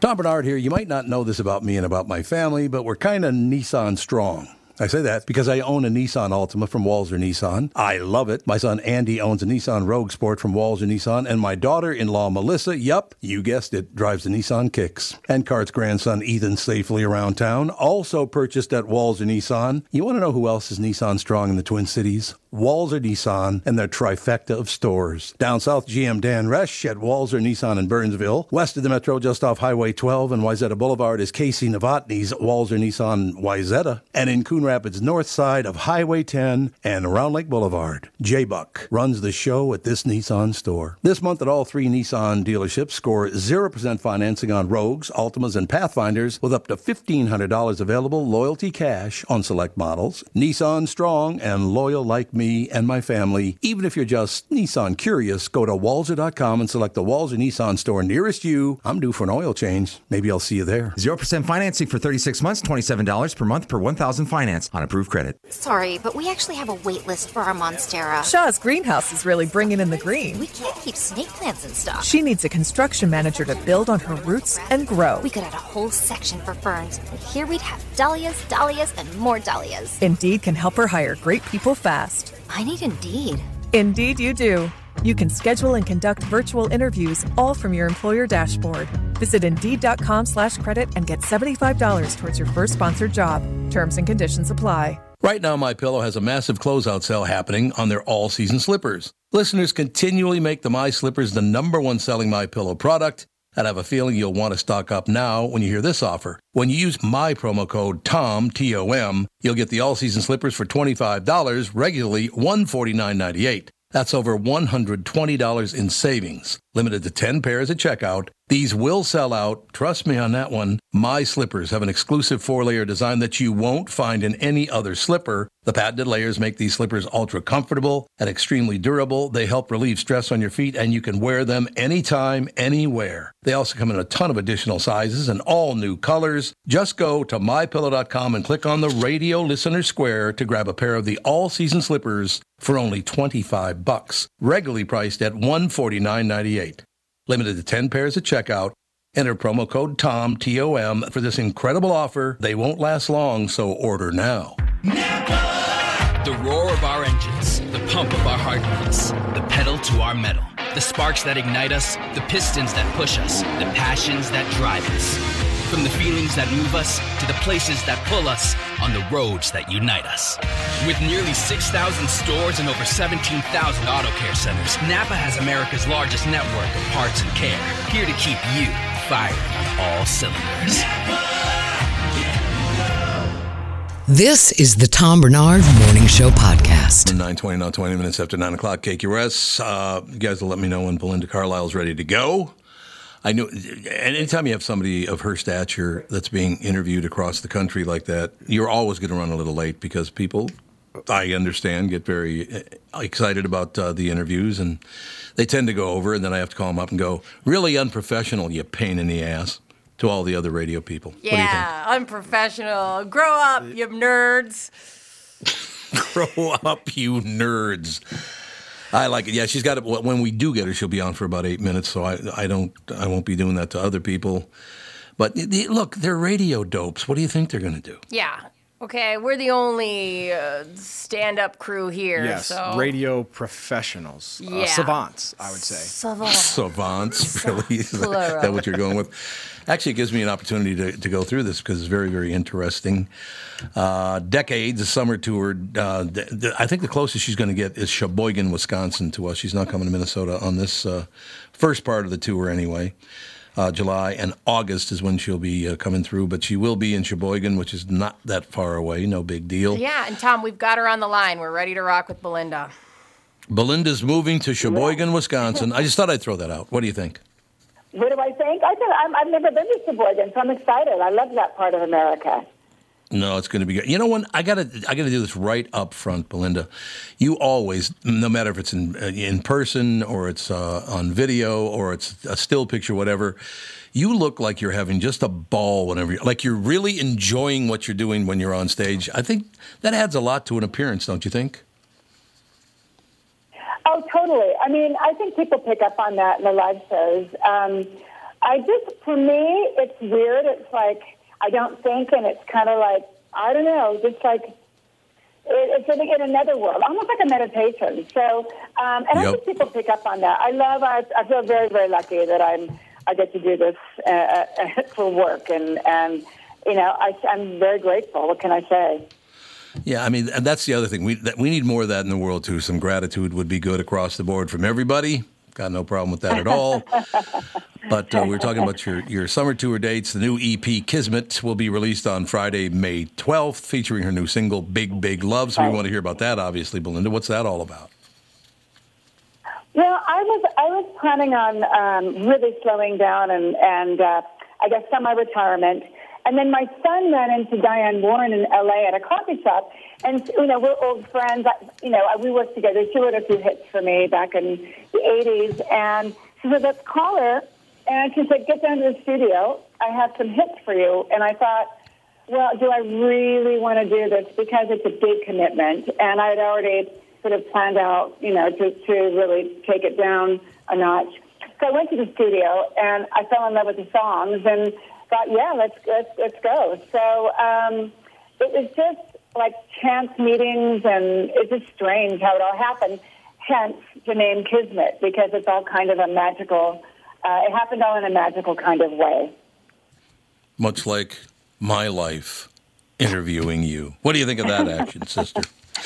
[SPEAKER 2] Tom Barnard here. You might not know this about me and about my family, but we're kind of Nissan strong.
[SPEAKER 7] I say that because I own a Nissan Altima from Walser Nissan. I love it. My son Andy owns a Nissan Rogue Sport from Walser Nissan, and my daughter-in-law Melissa, yup, you guessed it, drives a Nissan Kicks. And Cart's grandson Ethan safely around town, also purchased at Walser Nissan. You want to know who else is Nissan strong in the Twin Cities? Walser Nissan and their trifecta of stores. Down south, GM Dan Resch at Walser Nissan in Burnsville. West of the metro, just off Highway 12 and Wayzata Boulevard, is Casey Novotny's Walser Nissan Wayzata. And in Coon Rapids, north side of Highway 10 and Round Lake Boulevard, J Buck runs the show at this Nissan store. This month at all three Nissan dealerships, score 0% financing on Rogues, Altimas, and Pathfinders with up to $1,500 available loyalty cash on select models. Nissan strong and loyal like me and my family. Even if you're just Nissan curious, go to walser.com and select the Walser Nissan store nearest you. I'm due for an oil change. Maybe I'll see you there.
[SPEAKER 8] 0% financing for 36 months, $27 per month per 1000 finance on approved credit.
[SPEAKER 9] Sorry, but we actually have a wait list for our Monstera.
[SPEAKER 10] Shaw's greenhouse is really bringing in the green.
[SPEAKER 9] We can't keep snake plants in stock.
[SPEAKER 10] She needs a construction manager to build on her roots and grow.
[SPEAKER 9] We could add a whole section for ferns. And here we'd have dahlias, dahlias, and more dahlias.
[SPEAKER 10] Indeed can help her hire great people fast.
[SPEAKER 9] I need Indeed.
[SPEAKER 10] Indeed, you do. You can schedule and conduct virtual interviews all from your employer dashboard. Visit Indeed.com slash credit and get $75 towards your first sponsored job. Terms and conditions apply.
[SPEAKER 2] Right now, My Pillow has a massive closeout sale happening on their all-season slippers. Listeners continually make the My Slippers the number one selling My Pillow product, and I have a feeling you'll want to stock up now when you hear this offer. When you use my promo code TOM, T-O-M, you'll get the all-season slippers for $25, regularly $149.98. That's over $120 in savings. Limited to 10 pairs at checkout. These will sell out. Trust me on that one. My slippers have an exclusive four-layer design that you won't find in any other slipper. The patented layers make these slippers ultra comfortable and extremely durable. They help relieve stress on your feet and you can wear them anytime, anywhere. They also come in a ton of additional sizes and all new colors. Just go to mypillow.com and click on the radio listener square to grab a pair of the all-season slippers for only 25 bucks, regularly priced at 149.98. Limited to 10 pairs at checkout. Enter promo code TOM, T-O-M, for this incredible offer. They won't last long, so order now.
[SPEAKER 11] The roar of our engines, the pump of our heartbeats, the pedal to our metal, the sparks that ignite us, the pistons that push us, the passions that drive us. From the feelings that move us to the places that pull us on the roads that unite us. With nearly 6,000 stores and over 17,000 auto care centers, Napa has America's largest network of parts and care, here to keep you firing on all cylinders.
[SPEAKER 1] This is the Tom Barnard Morning Show podcast.
[SPEAKER 2] 920, now 20 minutes after 9 o'clock, KQRS. Uh, you guys will let me know when Belinda Carlisle's ready to go. I know, and anytime you have somebody of her stature that's being interviewed across the country like that, you're always going to run a little late because people, I understand, get very uh, excited about uh, the interviews and they tend to go over, and then I have to call them up and go, really unprofessional, you pain in the ass, to all the other radio people. What do you think?
[SPEAKER 3] Yeah, unprofessional. Grow up, you nerds. [LAUGHS]
[SPEAKER 2] Grow up, you nerds. I like it. Yeah, she's got it. When we do get her, she'll be on for about eight minutes. So I, I don't, I won't be doing that to other people. But look, they're radio dopes. What do you think they're going to do?
[SPEAKER 3] Yeah. Okay, we're the only uh, stand-up crew here.
[SPEAKER 4] Yes,
[SPEAKER 3] so
[SPEAKER 4] radio professionals, uh, savants, I would say.
[SPEAKER 3] Savants.
[SPEAKER 2] Savants, [LAUGHS] really? Is that, that what you're going with? Actually, it gives me an opportunity to, to go through this because it's very, very interesting. Uh, decades, a summer tour. Uh, th- th- I think the closest she's going to get is Sheboygan, Wisconsin to us. She's not coming to Minnesota on this uh, first part of the tour anyway. Uh, July and August is when she'll be uh, coming through, but she will be in Sheboygan, which is not that far away. No big deal.
[SPEAKER 3] Yeah, and Tom, we've got her on the line. We're ready to rock with Belinda.
[SPEAKER 2] Belinda's moving to Sheboygan, Wisconsin. I just thought I'd throw that out. What do you think?
[SPEAKER 12] What do I think? I think I'm, I've never been to Sheboygan, so I'm excited. I love that part of America.
[SPEAKER 2] No, it's going to be good. You know what? I got to I got to do this right up front, Belinda. You always, no matter if it's in uh, in person or it's uh, on video or it's a still picture, whatever. You look like you're having just a ball whenever, you like you're really enjoying what you're doing when you're on stage. I think that adds a lot to an appearance, don't you think?
[SPEAKER 12] Oh, totally. I mean, I think people pick up on that in the live shows. Um, I just, for me, it's weird. It's like I don't think, and it's kind of like I don't know, just like it, it's in, in another world, almost like a meditation. So, um, and I think people pick up on that. I love. I, I feel very, very lucky that I'm. I get to do this uh, uh, [LAUGHS] for work, and and you know, I, I'm very grateful. What can I say?
[SPEAKER 2] Yeah, I mean, and that's the other thing. We that we need more of that in the world too. Some gratitude would be good across the board from everybody. Got no problem with that at all. [LAUGHS] but uh, we were talking about your, your summer tour dates. The new EP Kismet will be released on Friday, May 12th, featuring her new single "Big Big Love." So we want to hear about that, obviously, Belinda. What's that all about?
[SPEAKER 12] Well, I was I was planning on um, really slowing down and and uh, I guess semi-retirement. And then my son ran into Diane Warren in L.A. at a coffee shop, and you know we're old friends. I, you know we worked together. She wrote a few hits for me back in the '80s, and she said, "Let's call her." And she said, "Get down to the studio. I have some hits for you." And I thought, well, do I really want to do this? Because it's a big commitment, and I'd already sort of planned out, you know, to, to really take it down a notch. So I went to the studio, and I fell in love with the songs, and thought, yeah, let's let's, let's go. So um, it was just like chance meetings, and it's just strange how it all happened. Hence the name Kismet, because it's all kind of a magical. Uh, it happened all in a magical kind of way.
[SPEAKER 2] Much like my life interviewing you. What do you think of that action, sister?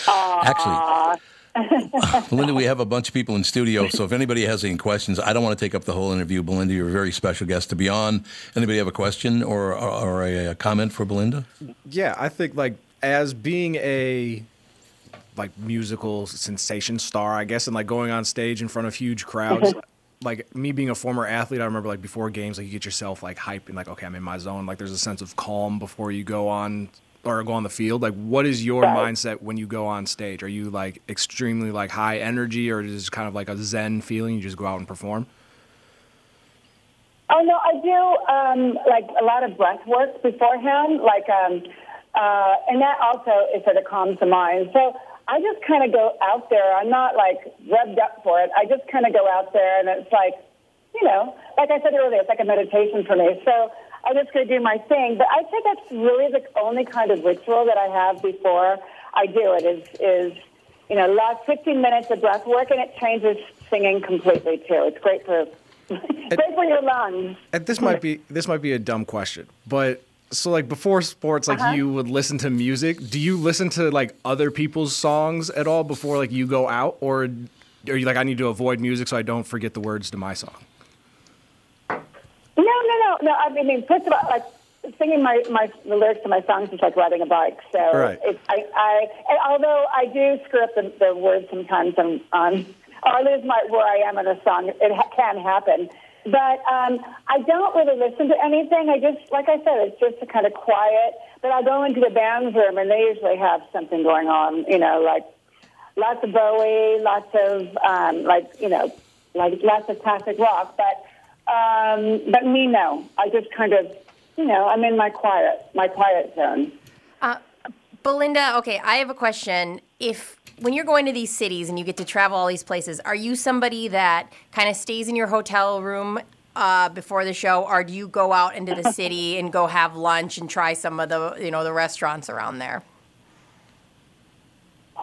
[SPEAKER 2] Actually, [LAUGHS] Belinda, we have a bunch of people in studio, so if anybody has any questions, I don't want to take up the whole interview. Belinda, you're a very special guest to be on. Anybody have a question or, or, or a, a comment for Belinda?
[SPEAKER 4] Yeah, I think like as being a like musical sensation star, I guess, and like going on stage in front of huge crowds. [LAUGHS] like me being a former athlete, I remember like before games, like you get yourself like hype and like, okay, I'm in my zone. Like there's a sense of calm before you go on or go on the field. Like what is your mindset when you go on stage? Are you like extremely like high energy or is it kind of like a zen feeling? You just go out and perform?
[SPEAKER 12] Oh no, I do um, like a lot of breath work beforehand, like, um, uh, and that also is sort of calms the mind. So I just kind of go out there. I'm not like revved up for it. I just kind of go out there, and it's like, you know, like I said earlier, it's like a meditation for me. So I just go do my thing. But I think that's really the only kind of ritual that I have before I do it. Is is you know, last 15 minutes of breath work, and it changes singing completely too. It's great for [LAUGHS] great for your lungs.
[SPEAKER 4] And this might be this might be a dumb question, but so like before sports, like
[SPEAKER 12] Uh-huh.
[SPEAKER 4] you would listen to music. Do you listen to like other people's songs at all before like you go out, or are you like I need to avoid music so I don't forget the words to my song?
[SPEAKER 12] No, no, no, no. I mean, first of all, like singing my, my the lyrics to my songs is like riding a bike. So
[SPEAKER 4] Right.
[SPEAKER 12] it's, I, I, and although I do screw up the, the words sometimes on, on, or I lose my where I am in a song. It ha- can happen. But um, I don't really listen to anything. I just, like I said, it's just a kind of quiet. But I'll go into the band's room, and they usually have something going on. You know, like lots of Bowie, lots of um, like you know, like lots of classic rock. But um, but me, no. I just kind of, you know, I'm in my quiet, my quiet zone.
[SPEAKER 3] Uh, Belinda, okay, I have a question. If when you're going to these cities and you get to travel all these places, are you somebody that kind of stays in your hotel room uh, before the show, or do you go out into the [LAUGHS] city and go have lunch and try some of the you know the restaurants around there?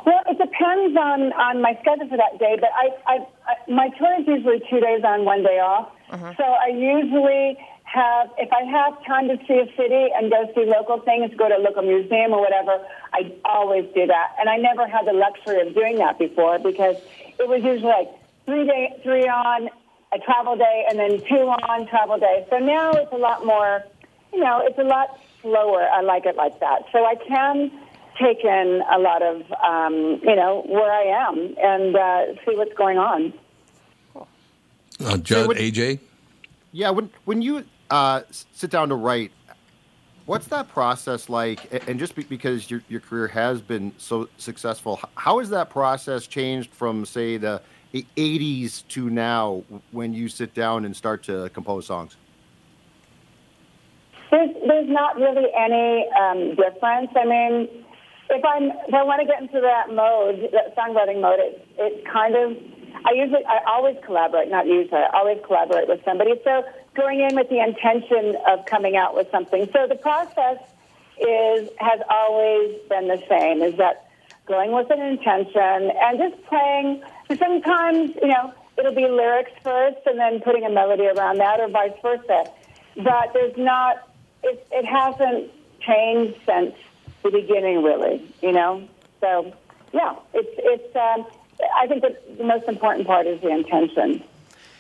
[SPEAKER 12] Well, it depends on, on my schedule for that day, but I, I, I my tour is usually two days on, one day off. Uh-huh. So I usually have, if I have time to see a city and go see local things, go to a local museum or whatever, I always do that. And I never had the luxury of doing that before because it was usually like three day, three on, a travel day, and then two on, travel day. So now it's a lot more, you know, it's a lot slower. I like it like that. So I can take in a lot of, um, you know, where I am and uh, see what's going on.
[SPEAKER 2] Uh, Judd, AJ?
[SPEAKER 6] Yeah, when when you uh, sit down to write, what's that process like? And just be- because your your career has been so successful, how has that process changed from say the e- '80s to now when you sit down and start to compose songs?
[SPEAKER 12] There's, there's not really any um, difference. I mean, if I'm if I want to get into that mode, that songwriting mode, it it kind of I usually I always collaborate, not usually I always collaborate with somebody. So going in with the intention of coming out with something. So the process is has always been the same. Is that going with an intention, and just playing. Sometimes, you know, it'll be lyrics first, and then putting a melody around that, or vice versa. But there's not. It, it hasn't changed since the beginning, really. You know. So, yeah, it's it's. Um, I think that the most important part is the intention.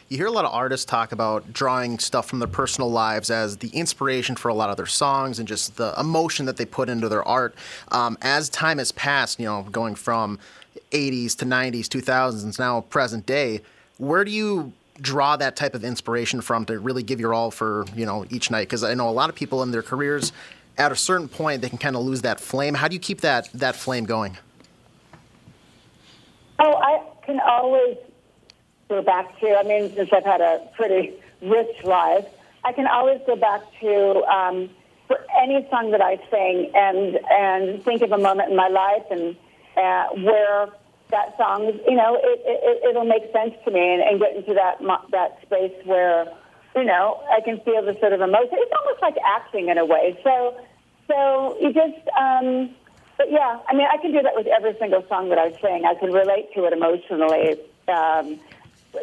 [SPEAKER 5] You hear a lot of artists talk about drawing stuff from their personal lives as the inspiration for a lot of their songs and just the emotion that they put into their art. Um, as time has passed, you know, going from 80s to 90s, 2000s, now present day, where do you draw that type of inspiration from to really give your all for, you know, each night? Because I know a lot of people in their careers, at a certain point, they can kind of lose that flame. How do you keep that, that flame going?
[SPEAKER 12] Oh, I can always go back to, I mean, since I've had a pretty rich life, I can always go back to um, for any song that I sing and and think of a moment in my life and uh, where that song, you know, it, it, it'll make sense to me and, and get into that that space where, you know, I can feel the sort of emotion. It's almost like acting in a way. So, so you just, um, but yeah, I mean, I can do that with every single song that I sing. I can relate to it emotionally. Um,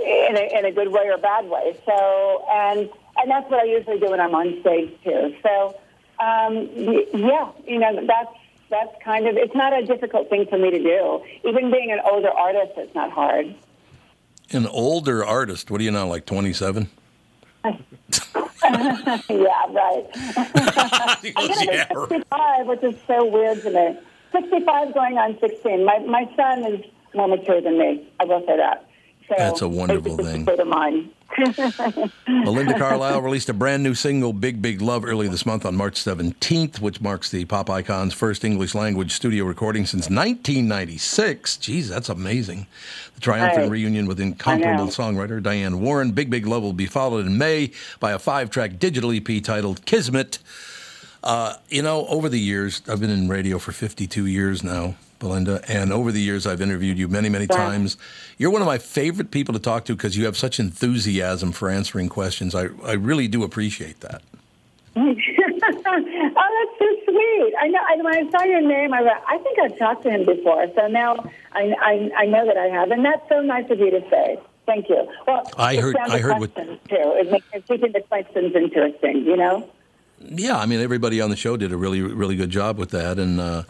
[SPEAKER 12] in a, in a good way or bad way. So, and and that's what I usually do when I'm on stage too. So, um, yeah, you know, that's that's kind of it's not a difficult thing for me to do. Even being an older artist, it's not hard.
[SPEAKER 2] An older artist. What are you now, like 27? [LAUGHS]
[SPEAKER 12] yeah, right. I'm going to
[SPEAKER 2] yeah,
[SPEAKER 12] be 65, which is so weird to me. 65 going on 16. My my son is more mature than me. I will say that. So
[SPEAKER 2] That's a wonderful thing.
[SPEAKER 12] state of mind. [LAUGHS]
[SPEAKER 2] Belinda Carlisle released a brand new single, Big Big Love, early this month on March 17th, which marks the pop icon's first English language studio recording since 1996. Geez, that's amazing. The triumphant
[SPEAKER 13] Right.
[SPEAKER 2] reunion with incomparable songwriter Diane Warren. Big Big Love will be followed in May by a five track digital EP titled Kismet. Uh, you know, over the years, I've been in radio for 52 years now, Belinda, and over the years, I've interviewed you many, many
[SPEAKER 12] Yeah.
[SPEAKER 2] times. You're one of my favorite people to talk to because you have such enthusiasm for answering questions. I, I really do appreciate that. [LAUGHS]
[SPEAKER 12] oh, that's so sweet. I know. I, when I saw your name, I I think I've talked to him before. So now I, I, I know that I have, and that's so nice of you to say. Thank you. Well,
[SPEAKER 2] I heard- I heard what-
[SPEAKER 12] too. It makes keeping the questions interesting. You know.
[SPEAKER 2] Yeah, I mean, everybody on the show did a really, really good job with that, and uh,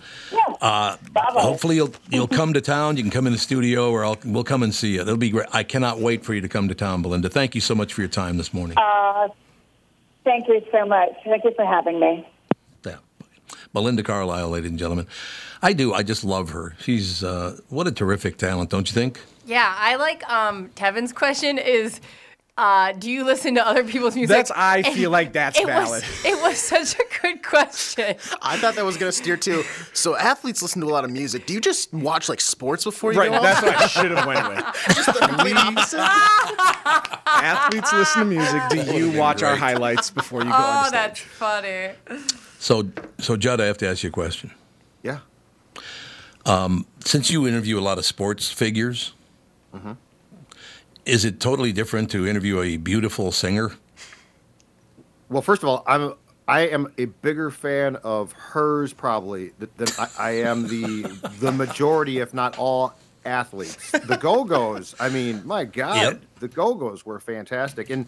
[SPEAKER 2] uh, hopefully you'll you'll [LAUGHS] come to town. You can come in the studio, or I'll, we'll come and see you. That'll be great. I cannot wait for you to come to town, Belinda. Thank you so much for your time this morning.
[SPEAKER 12] Uh, thank you so much. Thank you for having me. Yeah.
[SPEAKER 2] Belinda Carlisle, ladies and gentlemen. I do. I just love her. She's uh, what a terrific talent, don't you think?
[SPEAKER 3] Yeah, I like um, Tevin's question is. Uh, do you listen to other people's music?
[SPEAKER 4] That's- I
[SPEAKER 3] And
[SPEAKER 4] feel like that's
[SPEAKER 3] it
[SPEAKER 4] valid.
[SPEAKER 3] Was, it was such a good question. [LAUGHS]
[SPEAKER 5] I thought that was going to steer too. So athletes listen to a lot of music. Do you just watch like sports before you
[SPEAKER 4] Right,
[SPEAKER 5] go out?
[SPEAKER 4] that's what I should have went with. [LAUGHS]
[SPEAKER 5] just the complete opposite. [LAUGHS]
[SPEAKER 4] Athletes listen to music. Do you watch our highlights before you go
[SPEAKER 3] oh,
[SPEAKER 4] on stage?
[SPEAKER 3] that's funny.
[SPEAKER 2] So, so Judd, I have to ask you a question.
[SPEAKER 6] Yeah.
[SPEAKER 2] Um, since you interview a lot of sports figures,
[SPEAKER 6] Mhm.
[SPEAKER 2] Is it totally different to interview a beautiful singer?
[SPEAKER 6] Well, first of all, I'm I am a bigger fan of hers probably than I, I am the [LAUGHS] the majority, if not all, athletes. The Go Go's. I mean, my God,
[SPEAKER 2] Yep.
[SPEAKER 6] the Go Go's were fantastic. And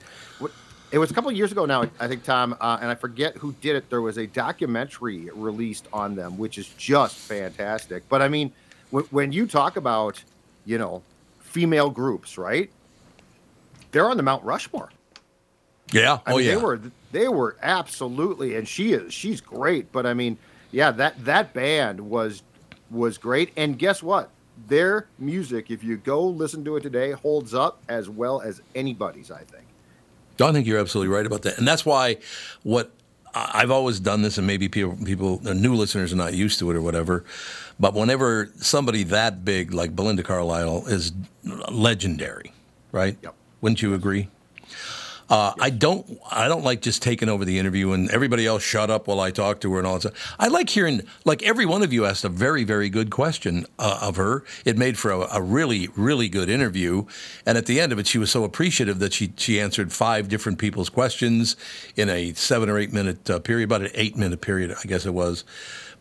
[SPEAKER 6] it was a couple of years ago now, I think, Tom, uh, and I forget who did it. There was a documentary released on them, which is just fantastic. But I mean, when, when you talk about, you know, female groups, right? They're on the Mount Rushmore.
[SPEAKER 2] Yeah.
[SPEAKER 6] I
[SPEAKER 2] oh
[SPEAKER 6] mean,
[SPEAKER 2] yeah.
[SPEAKER 6] They were they were absolutely, and she is she's great. But I mean, yeah, that that band was was great. And guess what? Their music, if you go listen to it today, holds up as well as anybody's. I think.
[SPEAKER 2] I think you're absolutely right about that, and that's why what I've always done this, and maybe people, people, new listeners are not used to it or whatever. But whenever somebody that big like Belinda Carlisle is legendary, right? Yep. Wouldn't you agree? Uh, I don't. I don't like just taking over the interview and everybody else shut up while I talk to her and all that. Stuff. I like hearing. Like every one of you asked a very, very good question uh, of her. It made for a, a really, really good interview. And at the end of it, she was so appreciative that she she answered five different people's questions in a seven or eight minute uh, period, about an eight minute period, I guess it was.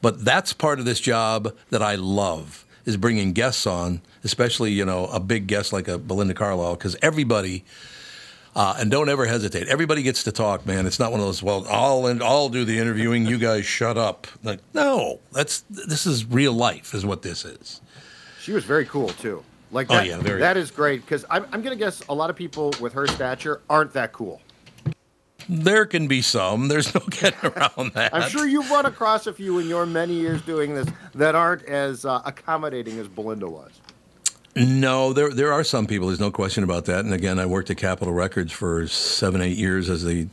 [SPEAKER 2] But that's part of this job that I love is bringing guests on, especially you know a big guest like a Belinda Carlisle, because everybody. Uh, and don't ever hesitate. Everybody gets to talk, man. It's not one of those. Well, I'll and I'll do the interviewing. You guys shut up. Like, no, that's this is real life, is what this is.
[SPEAKER 6] She was very cool too. Like that, Oh,
[SPEAKER 2] yeah, very-
[SPEAKER 6] that is great because I'm, I'm gonna guess a lot of people with her stature aren't that cool.
[SPEAKER 2] There can be some. There's no [LAUGHS] getting around that.
[SPEAKER 6] I'm sure you've run across a few in your many years doing this that aren't as uh, accommodating as Belinda was.
[SPEAKER 2] No, there there are some people. There's no question about that. And again, I worked at Capitol Records for seven, eight years as the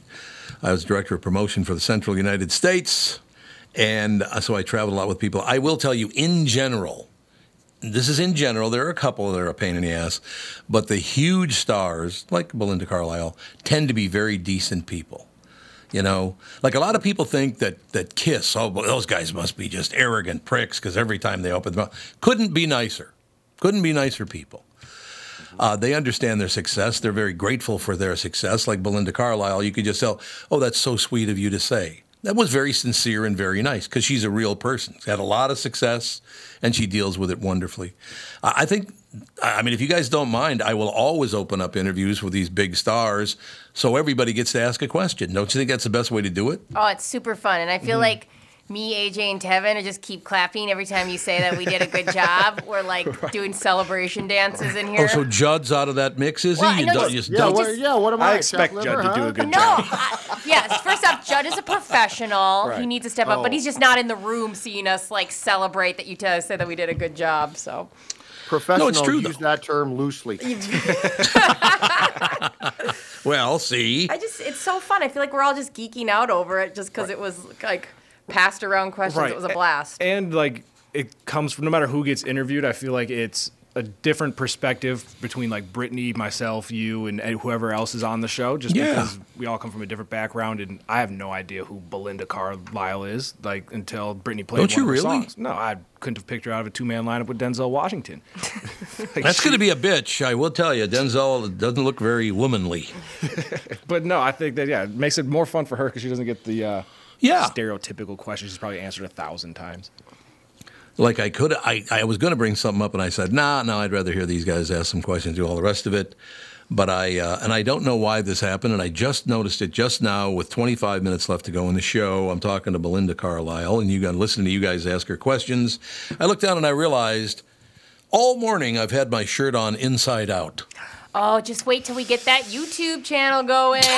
[SPEAKER 2] I was director of promotion for the Central United States, and uh, so I traveled a lot with people. I will tell you, in general, this is in general. There are a couple that are a pain in the ass, but the huge stars like Belinda Carlisle tend to be very decent people. You know, like a lot of people think that that Kiss, oh, those guys must be just arrogant pricks because every time they open their mouth, couldn't be nicer. Couldn't be nicer people. Uh, they understand their success. They're very grateful for their success. Like Belinda Carlisle, you could just tell, oh, that's so sweet of you to say. That was very sincere and very nice because she's a real person. She's had a lot of success and she deals with it wonderfully. I think, I mean, if you guys don't mind, I will always open up interviews with these big stars so everybody gets to ask a question. Don't you think that's the best way to do it?
[SPEAKER 3] Oh, it's super fun. And I feel
[SPEAKER 2] Mhm.
[SPEAKER 3] like me, AJ, and Tevin are just keep clapping every time you say that we did a good [LAUGHS] job. We're like doing celebration dances in oh, here.
[SPEAKER 2] Oh, so Judd's out of that mix, is
[SPEAKER 3] Well,
[SPEAKER 2] he?
[SPEAKER 3] I know,
[SPEAKER 2] don't-
[SPEAKER 3] just-
[SPEAKER 6] Yeah,
[SPEAKER 2] don't-
[SPEAKER 6] what, yeah. What am I?
[SPEAKER 4] I expect
[SPEAKER 6] chopped
[SPEAKER 4] Judd
[SPEAKER 6] liver,
[SPEAKER 4] to do a good
[SPEAKER 3] no,
[SPEAKER 4] job.
[SPEAKER 3] I, yes. First off, Judd is a professional. He needs to step up, but
[SPEAKER 6] Oh.
[SPEAKER 3] he's just not in the room seeing us like celebrate that you tell us that we did a good job. So
[SPEAKER 6] professional no, it's
[SPEAKER 2] true,
[SPEAKER 6] Use that term loosely. [LAUGHS]
[SPEAKER 2] Well, see.
[SPEAKER 3] I just, it's so fun. I feel like we're all just geeking out over it just because it was like passed around questions. It was a blast.
[SPEAKER 4] And like it comes from no matter who gets interviewed, I feel like it's a different perspective between like Brittany, myself, you, and, and whoever else is on the show. Just
[SPEAKER 2] Yeah.
[SPEAKER 4] because we all come from a different background, and I have no idea who Belinda Carlisle is. Like until Brittany played
[SPEAKER 2] Don't
[SPEAKER 4] one
[SPEAKER 2] you
[SPEAKER 4] of her
[SPEAKER 2] really?
[SPEAKER 4] songs. No, I couldn't have picked her out of a two-man lineup with Denzel Washington. [LAUGHS] Like,
[SPEAKER 2] That's
[SPEAKER 4] she-
[SPEAKER 2] going to be a bitch. I will tell you. Denzel doesn't look very womanly. [LAUGHS]
[SPEAKER 4] But no, I think that yeah, it makes it more fun for her because she doesn't get the uh,
[SPEAKER 2] Yeah.
[SPEAKER 4] stereotypical questions she's probably answered a thousand times.
[SPEAKER 2] Like I could, I, I was going to bring something up, and I said, nah, no, I'd rather hear these guys ask some questions, do all the rest of it. But I, uh, and I don't know why this happened, and I just noticed it just now with 25 minutes left to go in the show. I'm talking to Belinda Carlisle, and you got listening to you guys ask her questions. I looked down and I realized all morning I've had my shirt on inside out.
[SPEAKER 3] Oh, just wait till we get that YouTube channel going. [LAUGHS]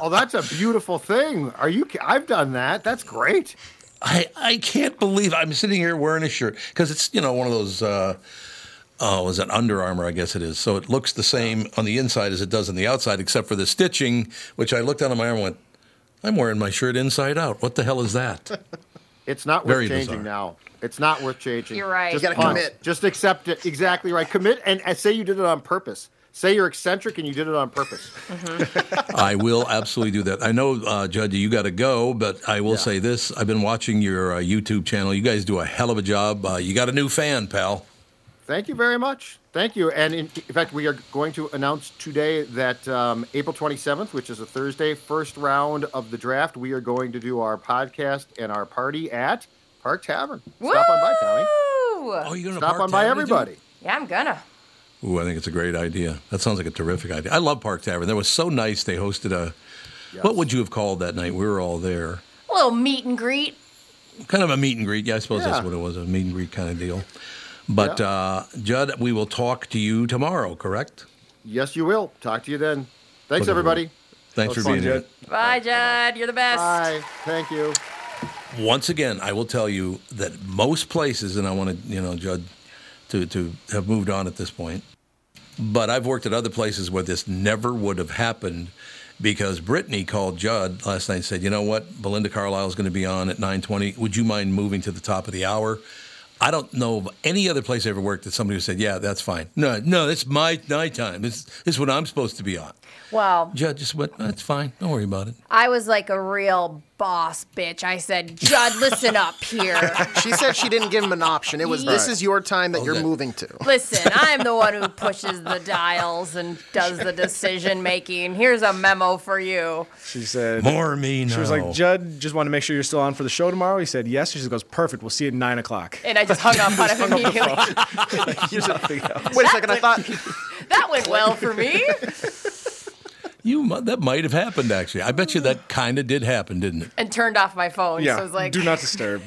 [SPEAKER 6] Oh, that's a beautiful thing. Are you? I've done that. That's great.
[SPEAKER 2] I, I can't believe I'm sitting here wearing a shirt because it's you know one of those uh, oh is it Under Armour I guess it is so it looks the same on the inside as it does on the outside except for the stitching which I looked down on my arm and went I'm wearing my shirt inside out what the hell is that [LAUGHS]
[SPEAKER 6] It's not worth
[SPEAKER 2] Very
[SPEAKER 6] changing
[SPEAKER 2] bizarre.
[SPEAKER 6] now. It's not worth changing.
[SPEAKER 3] You're right.
[SPEAKER 6] Just
[SPEAKER 5] You gotta commit.
[SPEAKER 6] Just accept it. Exactly right. Commit and, and say you did it on purpose. Say you're eccentric and you did it on purpose. [LAUGHS]
[SPEAKER 2] I will absolutely do that I know uh, Judd you got to go but I will say this I've been watching your uh, YouTube channel you guys do a hell of a job uh, you got a new fan pal
[SPEAKER 6] Thank you very much. Thank you. And in, in fact, we are going to announce today that um, April 27th, which is a Thursday, first round of the draft, we are going to do our podcast and our party at Park Tavern. Stop on by, Tommy.
[SPEAKER 3] Woo!
[SPEAKER 2] oh you're gonna
[SPEAKER 6] Stop
[SPEAKER 2] Park
[SPEAKER 6] on by,
[SPEAKER 2] Tavern to do it?
[SPEAKER 6] everybody.
[SPEAKER 3] Yeah, I'm gonna.
[SPEAKER 2] Ooh, I think it's a great idea. That sounds like a terrific idea. I love Park Tavern. That was so nice. They hosted a, what would you have called that night? We were all there.
[SPEAKER 3] A little meet and greet.
[SPEAKER 2] Kind of a meet and greet. Yeah, I suppose
[SPEAKER 6] Yeah.
[SPEAKER 2] that's what it was, a meet and greet kind of deal. But uh, Judd, we will talk to you tomorrow, correct?
[SPEAKER 6] Yes, you will. Talk to you then. Thanks,
[SPEAKER 2] Whatever.
[SPEAKER 6] everybody.
[SPEAKER 2] Thanks
[SPEAKER 4] That was
[SPEAKER 2] for being
[SPEAKER 4] fun,
[SPEAKER 2] here.
[SPEAKER 3] Bye, Judd. You're the best.
[SPEAKER 6] Bye. Thank you.
[SPEAKER 2] Once again, I will tell you that most places, and I want to, you know, Judd, to, to have moved on at this point, but I've worked at other places where this never would have happened because Brittany called Judd last night and said, you know what, Belinda Carlisle is going to be on at 920. Would you mind moving to the top of the hour? I don't know of any other place I ever worked that somebody who said, yeah, that's fine. No, no, it's my night time. This, this is what I'm supposed to be on.
[SPEAKER 3] Well,
[SPEAKER 2] Judd just went, that's fine. Don't worry about it.
[SPEAKER 3] I was like a real boss, bitch. I said, Judd, listen up here. [LAUGHS]
[SPEAKER 5] She said she didn't give him an option. It was this is your time that you're moving to.
[SPEAKER 3] Listen, [LAUGHS] I'm the one who pushes the dials and does the decision making. Here's a memo for you.
[SPEAKER 4] She said,
[SPEAKER 2] More me
[SPEAKER 4] She was like, Judd, just want to make sure you're still on for the show tomorrow. He said, yes. She just goes, perfect. We'll see you at nine o'clock.
[SPEAKER 3] And I just hung up on [LAUGHS] him immediately.
[SPEAKER 4] Nothing else.
[SPEAKER 5] Wait a second, I thought
[SPEAKER 3] That went well for me.
[SPEAKER 2] You that might have happened actually. I bet you that kind of did happen, didn't it?
[SPEAKER 3] And turned off my phone.
[SPEAKER 4] Yeah,
[SPEAKER 3] So I was like,
[SPEAKER 4] do not disturb.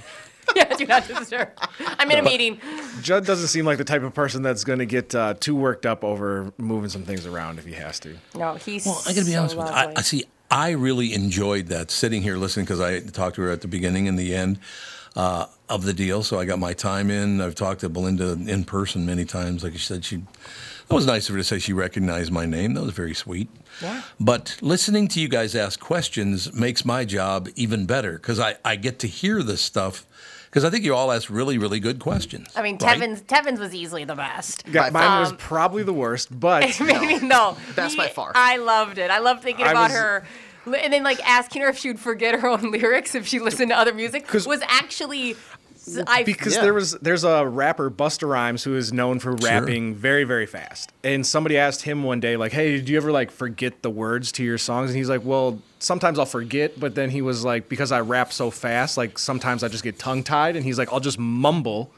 [SPEAKER 4] [LAUGHS]
[SPEAKER 3] yeah, do not disturb. I'm in a meeting.
[SPEAKER 4] Judd doesn't seem like the type of person that's going to get uh, too worked up over moving some things around if he has to.
[SPEAKER 3] No, he's.
[SPEAKER 2] Well, I got to be
[SPEAKER 3] so
[SPEAKER 2] honest with you. I. I see. I really enjoyed that sitting here listening because I talked to her at the beginning and the end uh, of the deal. So I got my time in. I've talked to Belinda in person many times. Like she said, she. That was nice of her to say she recognized my name. That was very sweet. But listening to you guys ask questions makes my job even better because I, I get to hear this stuff because I think you all ask really, really good questions.
[SPEAKER 3] I mean,
[SPEAKER 2] right?
[SPEAKER 3] Tevin's Tevin's was easily the best.
[SPEAKER 4] Yeah, mine was
[SPEAKER 3] Um,
[SPEAKER 4] probably the worst, but [LAUGHS]
[SPEAKER 3] Maybe no.
[SPEAKER 5] That's
[SPEAKER 3] Me-
[SPEAKER 5] by far.
[SPEAKER 3] I loved it. I loved thinking
[SPEAKER 4] I
[SPEAKER 3] about
[SPEAKER 4] was-
[SPEAKER 3] her. And then, like, asking her if she would forget her own [LAUGHS] lyrics if she listened to other music was actually. I,
[SPEAKER 4] because there was there's a rapper Busta Rhymes who is known for rapping very very fast, and somebody asked him one day like, "Hey, do you ever like forget the words to your songs?" And he's like, "Well, sometimes I'll forget, but then he was like, because I rap so fast, like sometimes I just get tongue tied, and he's like, I'll just mumble."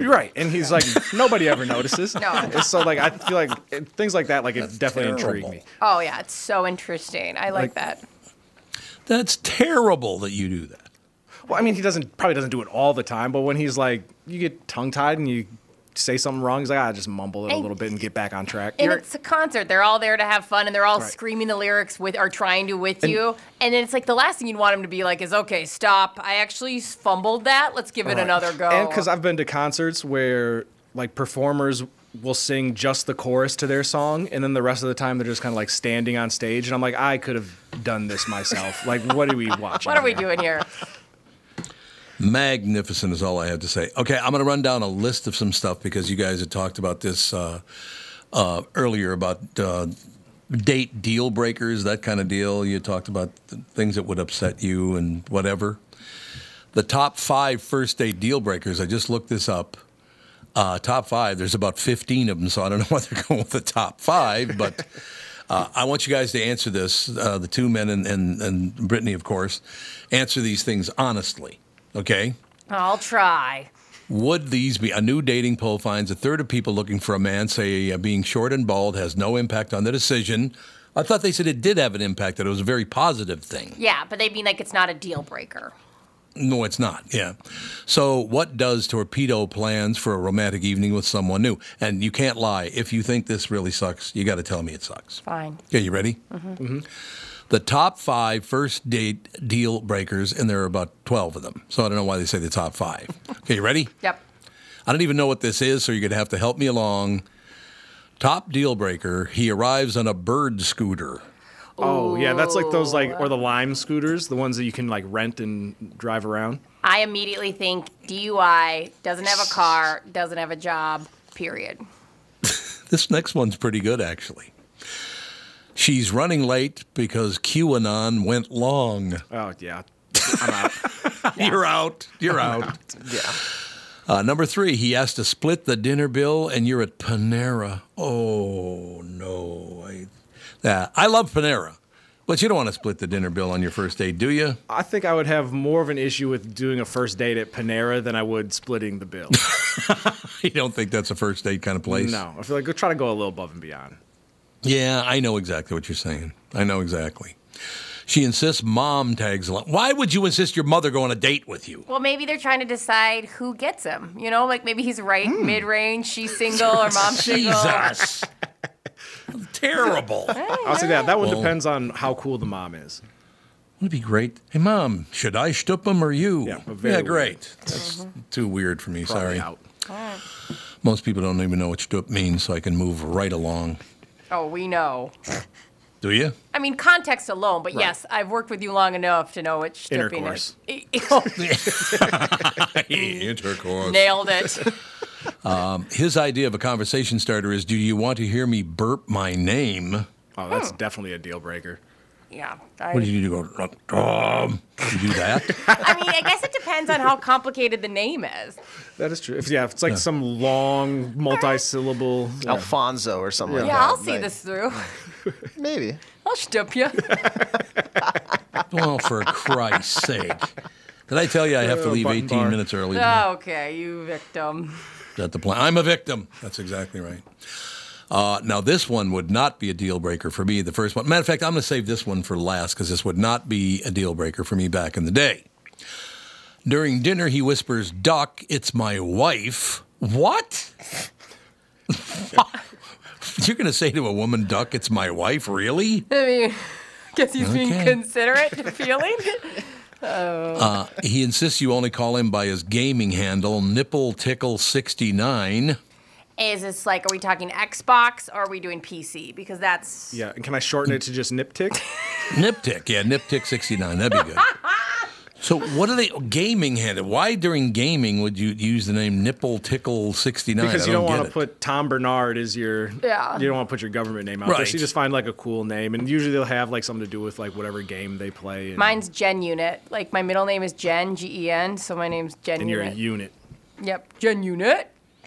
[SPEAKER 4] You're right, and he's like, nobody ever notices. [LAUGHS]
[SPEAKER 3] No.
[SPEAKER 4] And so like I feel like it, things like that like it definitely intrigued me.
[SPEAKER 3] Oh yeah, it's so interesting. I like,
[SPEAKER 4] Like-
[SPEAKER 3] that.
[SPEAKER 2] That's terrible that you do that.
[SPEAKER 4] Well, I mean, he doesn't probably doesn't do it all the time, but when he's like, you get tongue tied and you say something wrong, he's like, I just mumble it a
[SPEAKER 3] And-
[SPEAKER 4] little bit and get back on track.
[SPEAKER 3] And it's a concert. They're all there to have fun, and they're all
[SPEAKER 4] Right.
[SPEAKER 3] screaming the lyrics with or trying to with
[SPEAKER 4] And-
[SPEAKER 3] you. And then it's like the last thing you'd want him to be like is, "Okay, stop. I actually fumbled that. Let's give it
[SPEAKER 4] Right.
[SPEAKER 3] another go."
[SPEAKER 4] And because I've been to concerts where like performers will sing just the chorus to their song, and then the rest of the time they're just kind of like standing on stage, and I'm like, I could have done this myself. like, what are we [LAUGHS] watching?
[SPEAKER 3] what are we
[SPEAKER 4] here?
[SPEAKER 3] doing here?
[SPEAKER 2] Magnificent is all I have to say. Okay, I'm going to run down a list of some stuff because you guys had talked about this uh, uh, earlier about uh, date deal breakers, that kind of deal. You talked about things that would upset you and whatever. The top five first date deal breakers, I just looked this up. Uh, top five, there's about 15 of them, so I don't [LAUGHS] know why they're going with the top five, but uh, I want you guys to answer this, uh, the two men and, and, and Brittany, of course, answer these things honestly, okay?
[SPEAKER 3] I'll try.
[SPEAKER 2] Would these be a new dating poll finds a third of people looking for a man say uh, being short and bald has no impact on the decision? I thought they said it did have an impact, that it was a very positive thing.
[SPEAKER 3] Yeah, but they mean like it's not a deal breaker.
[SPEAKER 2] No, it's not. Yeah. So, what does torpedo plans for a romantic evening with someone new? And you can't lie. If you think this really sucks, you got to tell me it sucks.
[SPEAKER 3] Fine.
[SPEAKER 2] Okay, you ready?
[SPEAKER 3] Mm-hmm.
[SPEAKER 2] The top five first date deal breakers, and there are about 12 of them. So, I don't know why they say the top five. [LAUGHS] Okay, you ready?
[SPEAKER 3] Yep.
[SPEAKER 2] I don't even know what this is, so you're going to have to help me along. Top deal breaker, he arrives on a bird scooter.
[SPEAKER 4] Oh yeah, that's like those like or the lime scooters, the ones that you can like rent and drive around.
[SPEAKER 3] I immediately think DUI, doesn't have a car, doesn't have a job, period. [LAUGHS]
[SPEAKER 2] This next one's pretty good, actually. She's running late because QAnon went long.
[SPEAKER 4] Oh yeah, I'm out. [LAUGHS]
[SPEAKER 2] You're out. You're out.
[SPEAKER 5] yeah.
[SPEAKER 2] Uh, number three, he has to split the dinner bill, and you're at Panera. Oh no! I, yeah, I love Panera, but you don't want to split the dinner bill on your first date, do you?
[SPEAKER 4] I think I would have more of an issue with doing a first date at Panera than I would splitting the bill. [LAUGHS]
[SPEAKER 2] you don't think that's a first date kind of place?
[SPEAKER 4] No, I feel like go try to go a little above and beyond.
[SPEAKER 2] Yeah, I know exactly what you're saying. I know exactly. She insists mom tags along. Why would you insist your mother go on a date with you?
[SPEAKER 3] Well, maybe they're trying to decide who gets him. You know, like maybe he's right hmm. mid range, she's single, or mom's single.
[SPEAKER 2] Jesus. [LAUGHS] Terrible.
[SPEAKER 4] I'll say that. That one
[SPEAKER 2] Well-
[SPEAKER 4] depends on how cool the mom is.
[SPEAKER 2] Would it be great. Hey, mom, should I stoop him or you? Yeah,
[SPEAKER 4] very weird.
[SPEAKER 2] great. [LAUGHS] That's too weird for me.
[SPEAKER 4] Probably
[SPEAKER 2] Sorry.
[SPEAKER 4] out.
[SPEAKER 2] Most people don't even know what stoop means, so I can move right along.
[SPEAKER 3] Oh, we know.
[SPEAKER 2] Do you?
[SPEAKER 3] I mean, context alone, but yes, I've worked with you long enough to know what stripping
[SPEAKER 2] Intercourse. [LAUGHS] [LAUGHS] Intercourse.
[SPEAKER 3] Nailed it. [LAUGHS]
[SPEAKER 2] Um, his idea of a conversation starter is Do you want to hear me burp my name?
[SPEAKER 4] Oh, that's definitely a deal breaker.
[SPEAKER 3] Yeah. I,
[SPEAKER 2] What did you do? To go, um, you do that? [LAUGHS]
[SPEAKER 3] I mean, I guess it depends on how complicated the name is.
[SPEAKER 4] That is true. If, yeah, if it's like some long multi-syllable
[SPEAKER 5] Alfonso or something.
[SPEAKER 3] Yeah,
[SPEAKER 5] like
[SPEAKER 3] I'll see
[SPEAKER 5] Right.
[SPEAKER 3] this through. [LAUGHS]
[SPEAKER 5] Maybe.
[SPEAKER 3] I'll stop you. [LAUGHS]
[SPEAKER 2] well, for Christ's sake. Did I tell you I have to
[SPEAKER 4] Uh,
[SPEAKER 2] leave 18
[SPEAKER 4] bar.
[SPEAKER 2] minutes early?
[SPEAKER 3] okay, you victim.
[SPEAKER 2] Is that the plan? I'm a victim. That's exactly right. Uh, now, this one would not be a deal breaker for me. The first one. Matter of fact, I'm going to save this one for last because this would not be a deal breaker for me back in the day. During dinner, he whispers, Duck, it's my wife. What? [LAUGHS] You're going to say to a woman, Duck, it's my wife? Really?
[SPEAKER 3] I mean, guess he's being
[SPEAKER 2] Okay.
[SPEAKER 3] considerate feeling. [LAUGHS] Oh.
[SPEAKER 2] Uh, he insists you only call him by his gaming handle, Nipple Tickle 69.
[SPEAKER 3] Is this like, are we talking Xbox or are we doing PC? Because that's.
[SPEAKER 4] Yeah, and can I shorten it to just Niptic? [LAUGHS]
[SPEAKER 2] Niptic, yeah, Niptic 69. That'd be good. [LAUGHS] So, what are they gaming handle? Why during gaming would you use the name Nipple Tickle 69?
[SPEAKER 4] Because you don't,
[SPEAKER 2] get
[SPEAKER 4] want to put Tom Barnard as your.
[SPEAKER 3] Yeah.
[SPEAKER 4] You don't want to put your government name out there.
[SPEAKER 2] Right.
[SPEAKER 4] So you just find like a cool name, and usually they'll have like something to do with like whatever game they play. And,
[SPEAKER 3] Mine's Gen Unit. Like my middle name is Gen G E N, so my name's Gen
[SPEAKER 4] and you're a
[SPEAKER 3] Unit.
[SPEAKER 4] unit.
[SPEAKER 3] Yep, Gen Unit.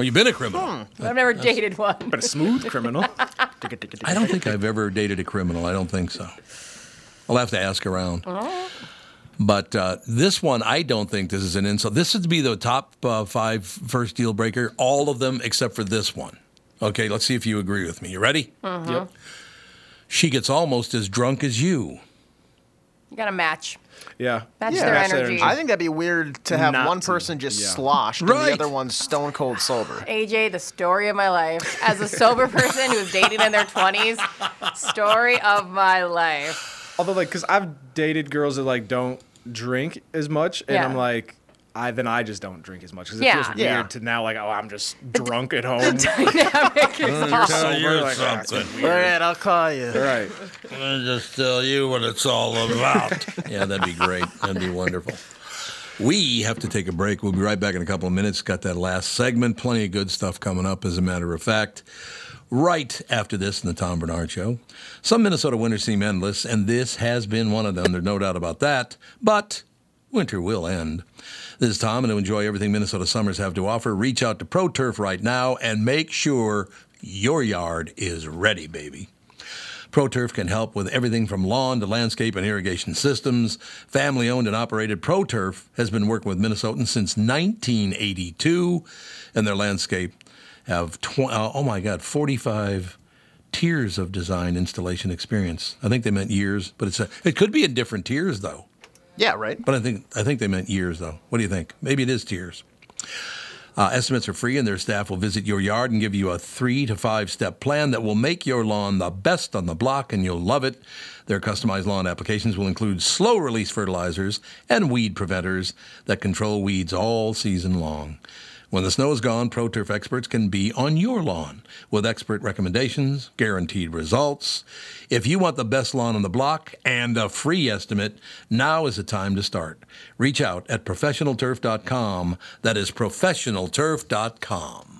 [SPEAKER 2] Well, you've been a criminal.
[SPEAKER 3] but I've never dated one.
[SPEAKER 4] But a smooth criminal. [LAUGHS]
[SPEAKER 2] I don't think I've ever dated a criminal. I don't think so. I'll have to ask around. But uh, this one, I don't think this is an insult. This would be the top uh, five first deal breaker, all of them except for this one. Okay, let's see if you agree with me. You ready?
[SPEAKER 3] Mhm.
[SPEAKER 4] Yep.
[SPEAKER 2] She gets almost as drunk as you.
[SPEAKER 3] You got a match.
[SPEAKER 4] Yeah.
[SPEAKER 3] Match
[SPEAKER 5] Yeah,
[SPEAKER 3] their
[SPEAKER 5] match
[SPEAKER 3] energy.
[SPEAKER 5] I think that'd be weird to have
[SPEAKER 4] Not
[SPEAKER 5] one
[SPEAKER 4] to,
[SPEAKER 5] person just
[SPEAKER 4] yeah.
[SPEAKER 5] sloshed and the other one's stone cold sober. [LAUGHS]
[SPEAKER 3] AJ, the story of my life. As a sober person who's dating in their 20s, story of my life.
[SPEAKER 4] Although, like, because I've dated girls that like don't drink as much, and
[SPEAKER 3] Yeah.
[SPEAKER 4] I'm like, I then I just don't drink as much because it
[SPEAKER 3] Yeah.
[SPEAKER 4] feels
[SPEAKER 5] Yeah.
[SPEAKER 4] weird to now like, oh, I'm just drunk at home.
[SPEAKER 3] Dynamic is
[SPEAKER 2] Let me
[SPEAKER 3] awesome.
[SPEAKER 2] tell you
[SPEAKER 4] like, it's
[SPEAKER 2] something.
[SPEAKER 5] All right, I'll call you.
[SPEAKER 4] right.
[SPEAKER 2] I'll just tell you what it's all about. yeah, that'd be great. That'd be wonderful. We have to take a break. We'll be right back in a couple of minutes. Got that last segment. Plenty of good stuff coming up, as a matter of fact. Right after this in the Tom Barnard Show. Some Minnesota winters seem endless, and this has been one of them. There's no doubt about that. But winter will end. This is Tom, and to enjoy everything Minnesota summers have to offer, reach out to ProTurf right now and make sure your yard is ready, baby. ProTurf can help with everything from lawn to landscape and irrigation systems. Family owned and operated ProTurf has been working with Minnesotans since 1982, and their landscape have, tw- uh, oh my God, 45 tiers of design installation experience. I think they meant years, but it's a, it could be in different tiers though.
[SPEAKER 5] Yeah, right.
[SPEAKER 2] But I think I think they meant years though. What do you think? Maybe it is tiers. Uh, estimates are free, and their staff will visit your yard and give you a three to five step plan that will make your lawn the best on the block, and you'll love it. Their customized lawn applications will include slow release fertilizers and weed preventers that control weeds all season long. When the snow is gone, ProTurf experts can be on your lawn with expert recommendations, guaranteed results. If you want the best lawn on the block and a free estimate, now is the time to start. Reach out at professionalturf.com. That is professionalturf.com.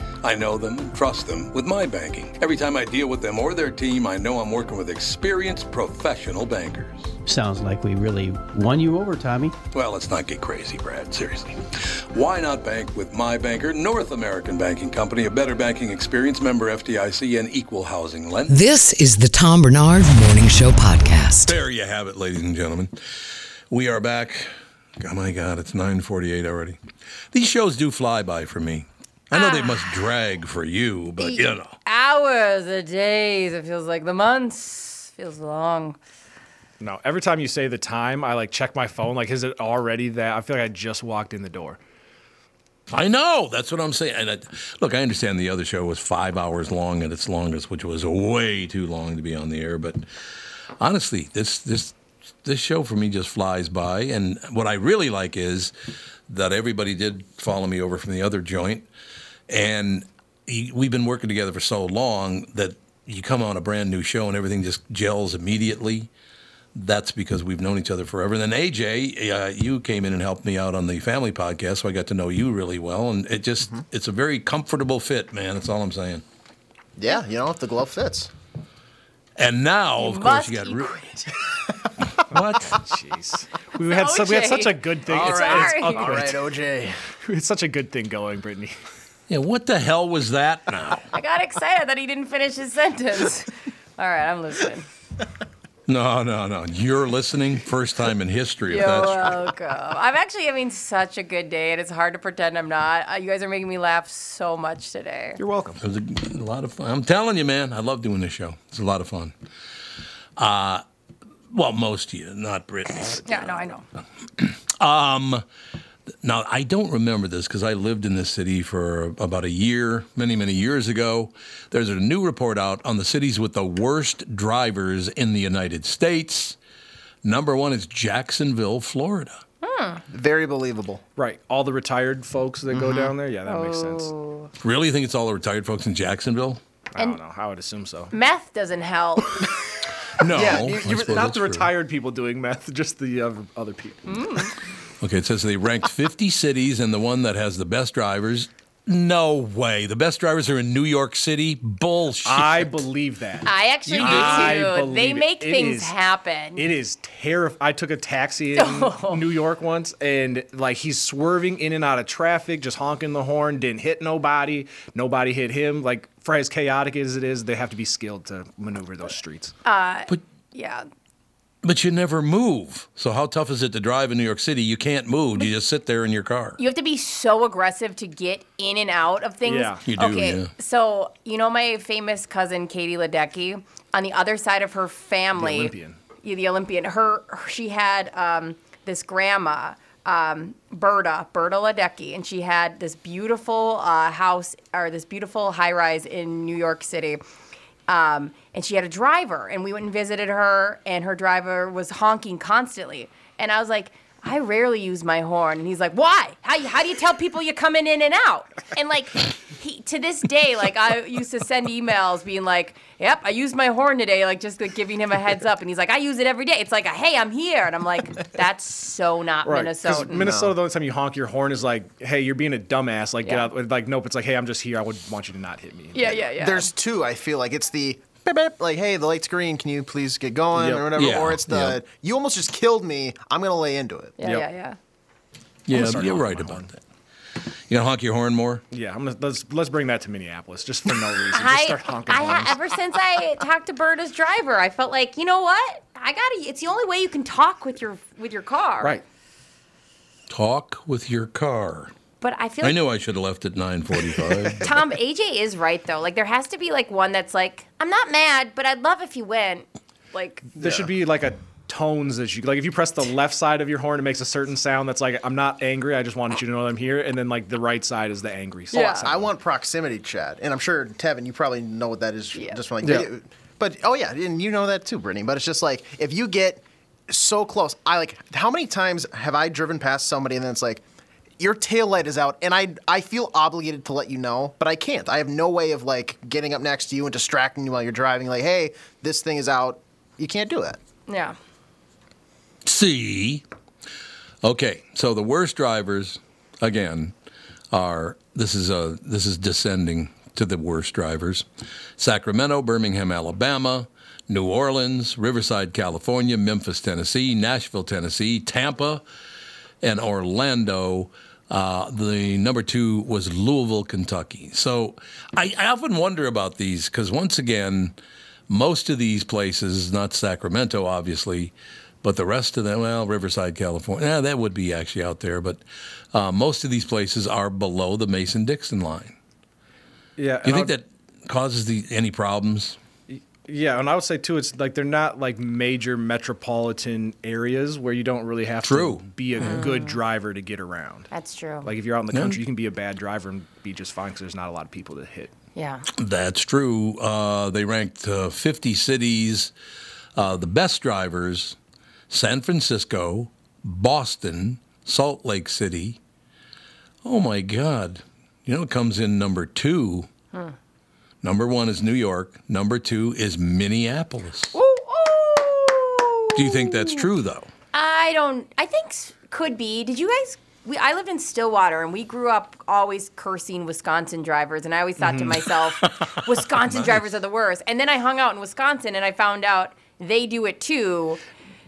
[SPEAKER 2] I know them and trust them with my banking. Every time I deal with them or their team, I know I'm working with experienced professional bankers.
[SPEAKER 13] Sounds like we really won you over, Tommy.
[SPEAKER 2] Well, let's not get crazy, Brad. Seriously. Why not bank with my banker, North American Banking Company, a better banking experience, member FDIC, and equal housing lender?
[SPEAKER 1] This is the Tom Barnard Morning Show podcast.
[SPEAKER 2] There you have it, ladies and gentlemen. We are back. Oh my God, it's 9:48 already. These shows do fly by for me. I know they ah. must drag for you, but you know.
[SPEAKER 3] Hours, the days. It feels like the months. Feels long.
[SPEAKER 4] No, every time you say the time, I like check my phone. Like, is it already that? I feel like I just walked in the door.
[SPEAKER 2] I know. That's what I'm saying. And I, look, I understand the other show was five hours long at its longest, which was way too long to be on the air. But honestly, this this this show for me just flies by. And what I really like is that everybody did follow me over from the other joint, and he, we've been working together for so long that you come on a brand new show and everything just gels immediately that's because we've known each other forever. And then AJ, uh, you came in and helped me out on the family podcast, so I got to know you really well, and it just it's a very comfortable fit, man. That's all I'm saying.
[SPEAKER 5] Yeah, you know, if the glove fits.
[SPEAKER 2] And now, of course, you got
[SPEAKER 3] be
[SPEAKER 2] Ru- [LAUGHS]
[SPEAKER 4] What? [LAUGHS] Jeez. We had, so, we had such a good thing.
[SPEAKER 5] All
[SPEAKER 4] it's,
[SPEAKER 5] right.
[SPEAKER 4] it's
[SPEAKER 5] All
[SPEAKER 4] awkward.
[SPEAKER 5] right, OJ.
[SPEAKER 4] It's [LAUGHS] such a good thing going, Brittany.
[SPEAKER 2] Yeah. What the hell was that now? [LAUGHS]
[SPEAKER 3] I got excited that he didn't finish his sentence. [LAUGHS] All right, I'm listening.
[SPEAKER 2] No, no, no. You're listening. First time in history.
[SPEAKER 3] You're
[SPEAKER 2] if that's
[SPEAKER 3] welcome. I'm actually having such a good day, and it's hard to pretend I'm not. Uh, you guys are making me laugh so much today.
[SPEAKER 4] You're welcome.
[SPEAKER 2] It was a, a lot of fun. I'm telling you, man, I love doing this show. It's a lot of fun. Uh, well, most of you, not Brittany.
[SPEAKER 3] Yeah, no, I know.
[SPEAKER 2] Um, now I don't remember this because I lived in this city for about a year, many many years ago. There's a new report out on the cities with the worst drivers in the United States. Number one is Jacksonville, Florida. Hmm.
[SPEAKER 5] Very believable.
[SPEAKER 4] Right. All the retired folks that
[SPEAKER 3] Mm-hmm.
[SPEAKER 4] go down there. Yeah, that makes sense.
[SPEAKER 3] Oh.
[SPEAKER 2] Really, you think it's all the retired folks in Jacksonville?
[SPEAKER 4] I don't know. I would assume so.
[SPEAKER 3] Meth doesn't help. [LAUGHS]
[SPEAKER 2] No,
[SPEAKER 4] Yeah, you, you, not the
[SPEAKER 2] true.
[SPEAKER 4] retired people doing meth, [LAUGHS] just the other, other people. Hmm.
[SPEAKER 2] Okay, it says they ranked [LAUGHS] 50 cities, and the one that has the best drivers. No way. The best drivers are in New York City. Bullshit.
[SPEAKER 4] I believe that.
[SPEAKER 3] I actually
[SPEAKER 4] You
[SPEAKER 3] do
[SPEAKER 4] do? I
[SPEAKER 3] too. They make
[SPEAKER 4] It
[SPEAKER 3] things
[SPEAKER 4] is-
[SPEAKER 3] happen.
[SPEAKER 4] It is terrifying. I took a taxi in [LAUGHS] New York once, and like he's swerving in and out of traffic, just honking the horn. Didn't hit nobody. Nobody hit him. Like for as chaotic as it is, they have to be skilled to maneuver those streets.
[SPEAKER 3] Uh,
[SPEAKER 2] But-
[SPEAKER 3] yeah.
[SPEAKER 2] But you never move. So how tough is it to drive in New York City? You can't move. You just sit there in your car.
[SPEAKER 3] You have to be so aggressive to get in and out of things.
[SPEAKER 2] Yeah. You do,
[SPEAKER 3] Okay,
[SPEAKER 2] yeah.
[SPEAKER 3] so you know my famous cousin Katie Ledecky. On the other side of her family,
[SPEAKER 4] Olympian.
[SPEAKER 3] Yeah, the Olympian. Her, she had um, this grandma, um, Berta, Berta Ledecky, and she had this beautiful uh, house or this beautiful high rise in New York City. Um, and she had a driver, and we went and visited her, and her driver was honking constantly. And I was like, I rarely use my horn. And he's like, Why? How, how do you tell people you're coming in and out? And like, he, to this day, like, I used to send emails being like, Yep, I used my horn today, like, just like giving him a heads up. And he's like, I use it every day. It's like, a, Hey, I'm here. And I'm like, That's so not
[SPEAKER 4] Right, 'cause
[SPEAKER 3] Minnesota.
[SPEAKER 4] Minnesota, the only time you honk your horn is like, "Hey, you're being a dumbass." Like,
[SPEAKER 3] Yeah.
[SPEAKER 4] get out. Like, nope. It's like, "Hey, I'm just here. I would want you to not hit me."
[SPEAKER 3] Yeah, yeah, yeah.
[SPEAKER 5] There's two. I feel like it's the beep, beep, like, hey, the light's green. Can you please get going
[SPEAKER 4] Yep.
[SPEAKER 5] or whatever?
[SPEAKER 4] Yeah,
[SPEAKER 5] Or it's the
[SPEAKER 4] yep.
[SPEAKER 5] you almost just killed me. I'm gonna lay into it.
[SPEAKER 3] Yeah,
[SPEAKER 4] Yep.
[SPEAKER 3] yeah, yeah.
[SPEAKER 2] Yeah,
[SPEAKER 4] start
[SPEAKER 2] you're
[SPEAKER 4] honking
[SPEAKER 2] right about that. You gonna honk your horn more?
[SPEAKER 4] Yeah, I'm gonna, let's let's bring that to Minneapolis just for no reason. Just
[SPEAKER 3] I,
[SPEAKER 4] start honking
[SPEAKER 3] I
[SPEAKER 4] horns.
[SPEAKER 3] ha- ever since I talked to Berta's driver, I felt like, you know what? I gotta. It's the only way you can talk with your with your car.
[SPEAKER 4] Right.
[SPEAKER 2] Talk with your car.
[SPEAKER 3] But I feel
[SPEAKER 2] I
[SPEAKER 3] like
[SPEAKER 2] knew I should have left at 9:45. [LAUGHS]
[SPEAKER 3] Tom AJ is right though. Like there has to be like one that's like, I'm not mad, but I'd love if you went. Like
[SPEAKER 4] There should be like a tones that you like. If you press the left side of your horn, it makes a certain sound that's like, "I'm not angry. I just wanted you to know that I'm here." And then like the right side is the angry sound.
[SPEAKER 5] I want proximity chat, and I'm sure Tevin, you probably know what that is. yeah. Just from like,
[SPEAKER 4] Yeah.
[SPEAKER 5] video- but oh yeah, and you know that too, Brittany. But it's just like if you get so close, I like how many times have I driven past somebody and then it's like. Your tail light is out, and I I feel obligated to let you know, but I can't. I have no way of like getting up next to you and distracting you while you're driving. Like, hey, this thing is out. You can't do that.
[SPEAKER 3] yeah.
[SPEAKER 2] See? Okay, so the worst drivers, again, are this is uh, this is descending to the worst drivers: Sacramento, Birmingham, Alabama, New Orleans, Riverside, California, Memphis, Tennessee, Nashville, Tennessee, Tampa, and Orlando. Uh, the number two was Louisville, Kentucky. So I, I often wonder about these because once again, most of these places, not Sacramento, obviously, but the rest of them, well, Riverside, California, yeah, that would be actually out there, but uh, most of these places are below the Mason Dixon line.
[SPEAKER 4] Yeah.
[SPEAKER 2] Do you think
[SPEAKER 4] I
[SPEAKER 2] that causes the, any problems?
[SPEAKER 4] Would- Yeah, and I would say too, it's like they're not like major metropolitan areas where you don't really have
[SPEAKER 2] True.
[SPEAKER 4] to be a good driver to get around.
[SPEAKER 3] That's true.
[SPEAKER 4] Like if you're out in the
[SPEAKER 2] Yeah.
[SPEAKER 4] country, you can be a bad driver and be just fine because there's not a lot of people to hit.
[SPEAKER 3] yeah.
[SPEAKER 2] That's true. Uh, they ranked uh, 50 cities, uh, the best drivers San Francisco, Boston, Salt Lake City. Oh my God. You know, it comes in number two.
[SPEAKER 3] Hmm.
[SPEAKER 2] Number one is New York. Number two is Minneapolis. Do you think that's true, though?
[SPEAKER 3] I don't. I think could be. Did you guys? We, I lived in Stillwater, and we grew up always cursing Wisconsin drivers, and I always thought to
[SPEAKER 14] Mhm.
[SPEAKER 3] myself, [LAUGHS] Wisconsin
[SPEAKER 14] Nice.
[SPEAKER 3] drivers are the worst. And then I hung out in Wisconsin, and I found out they do it too.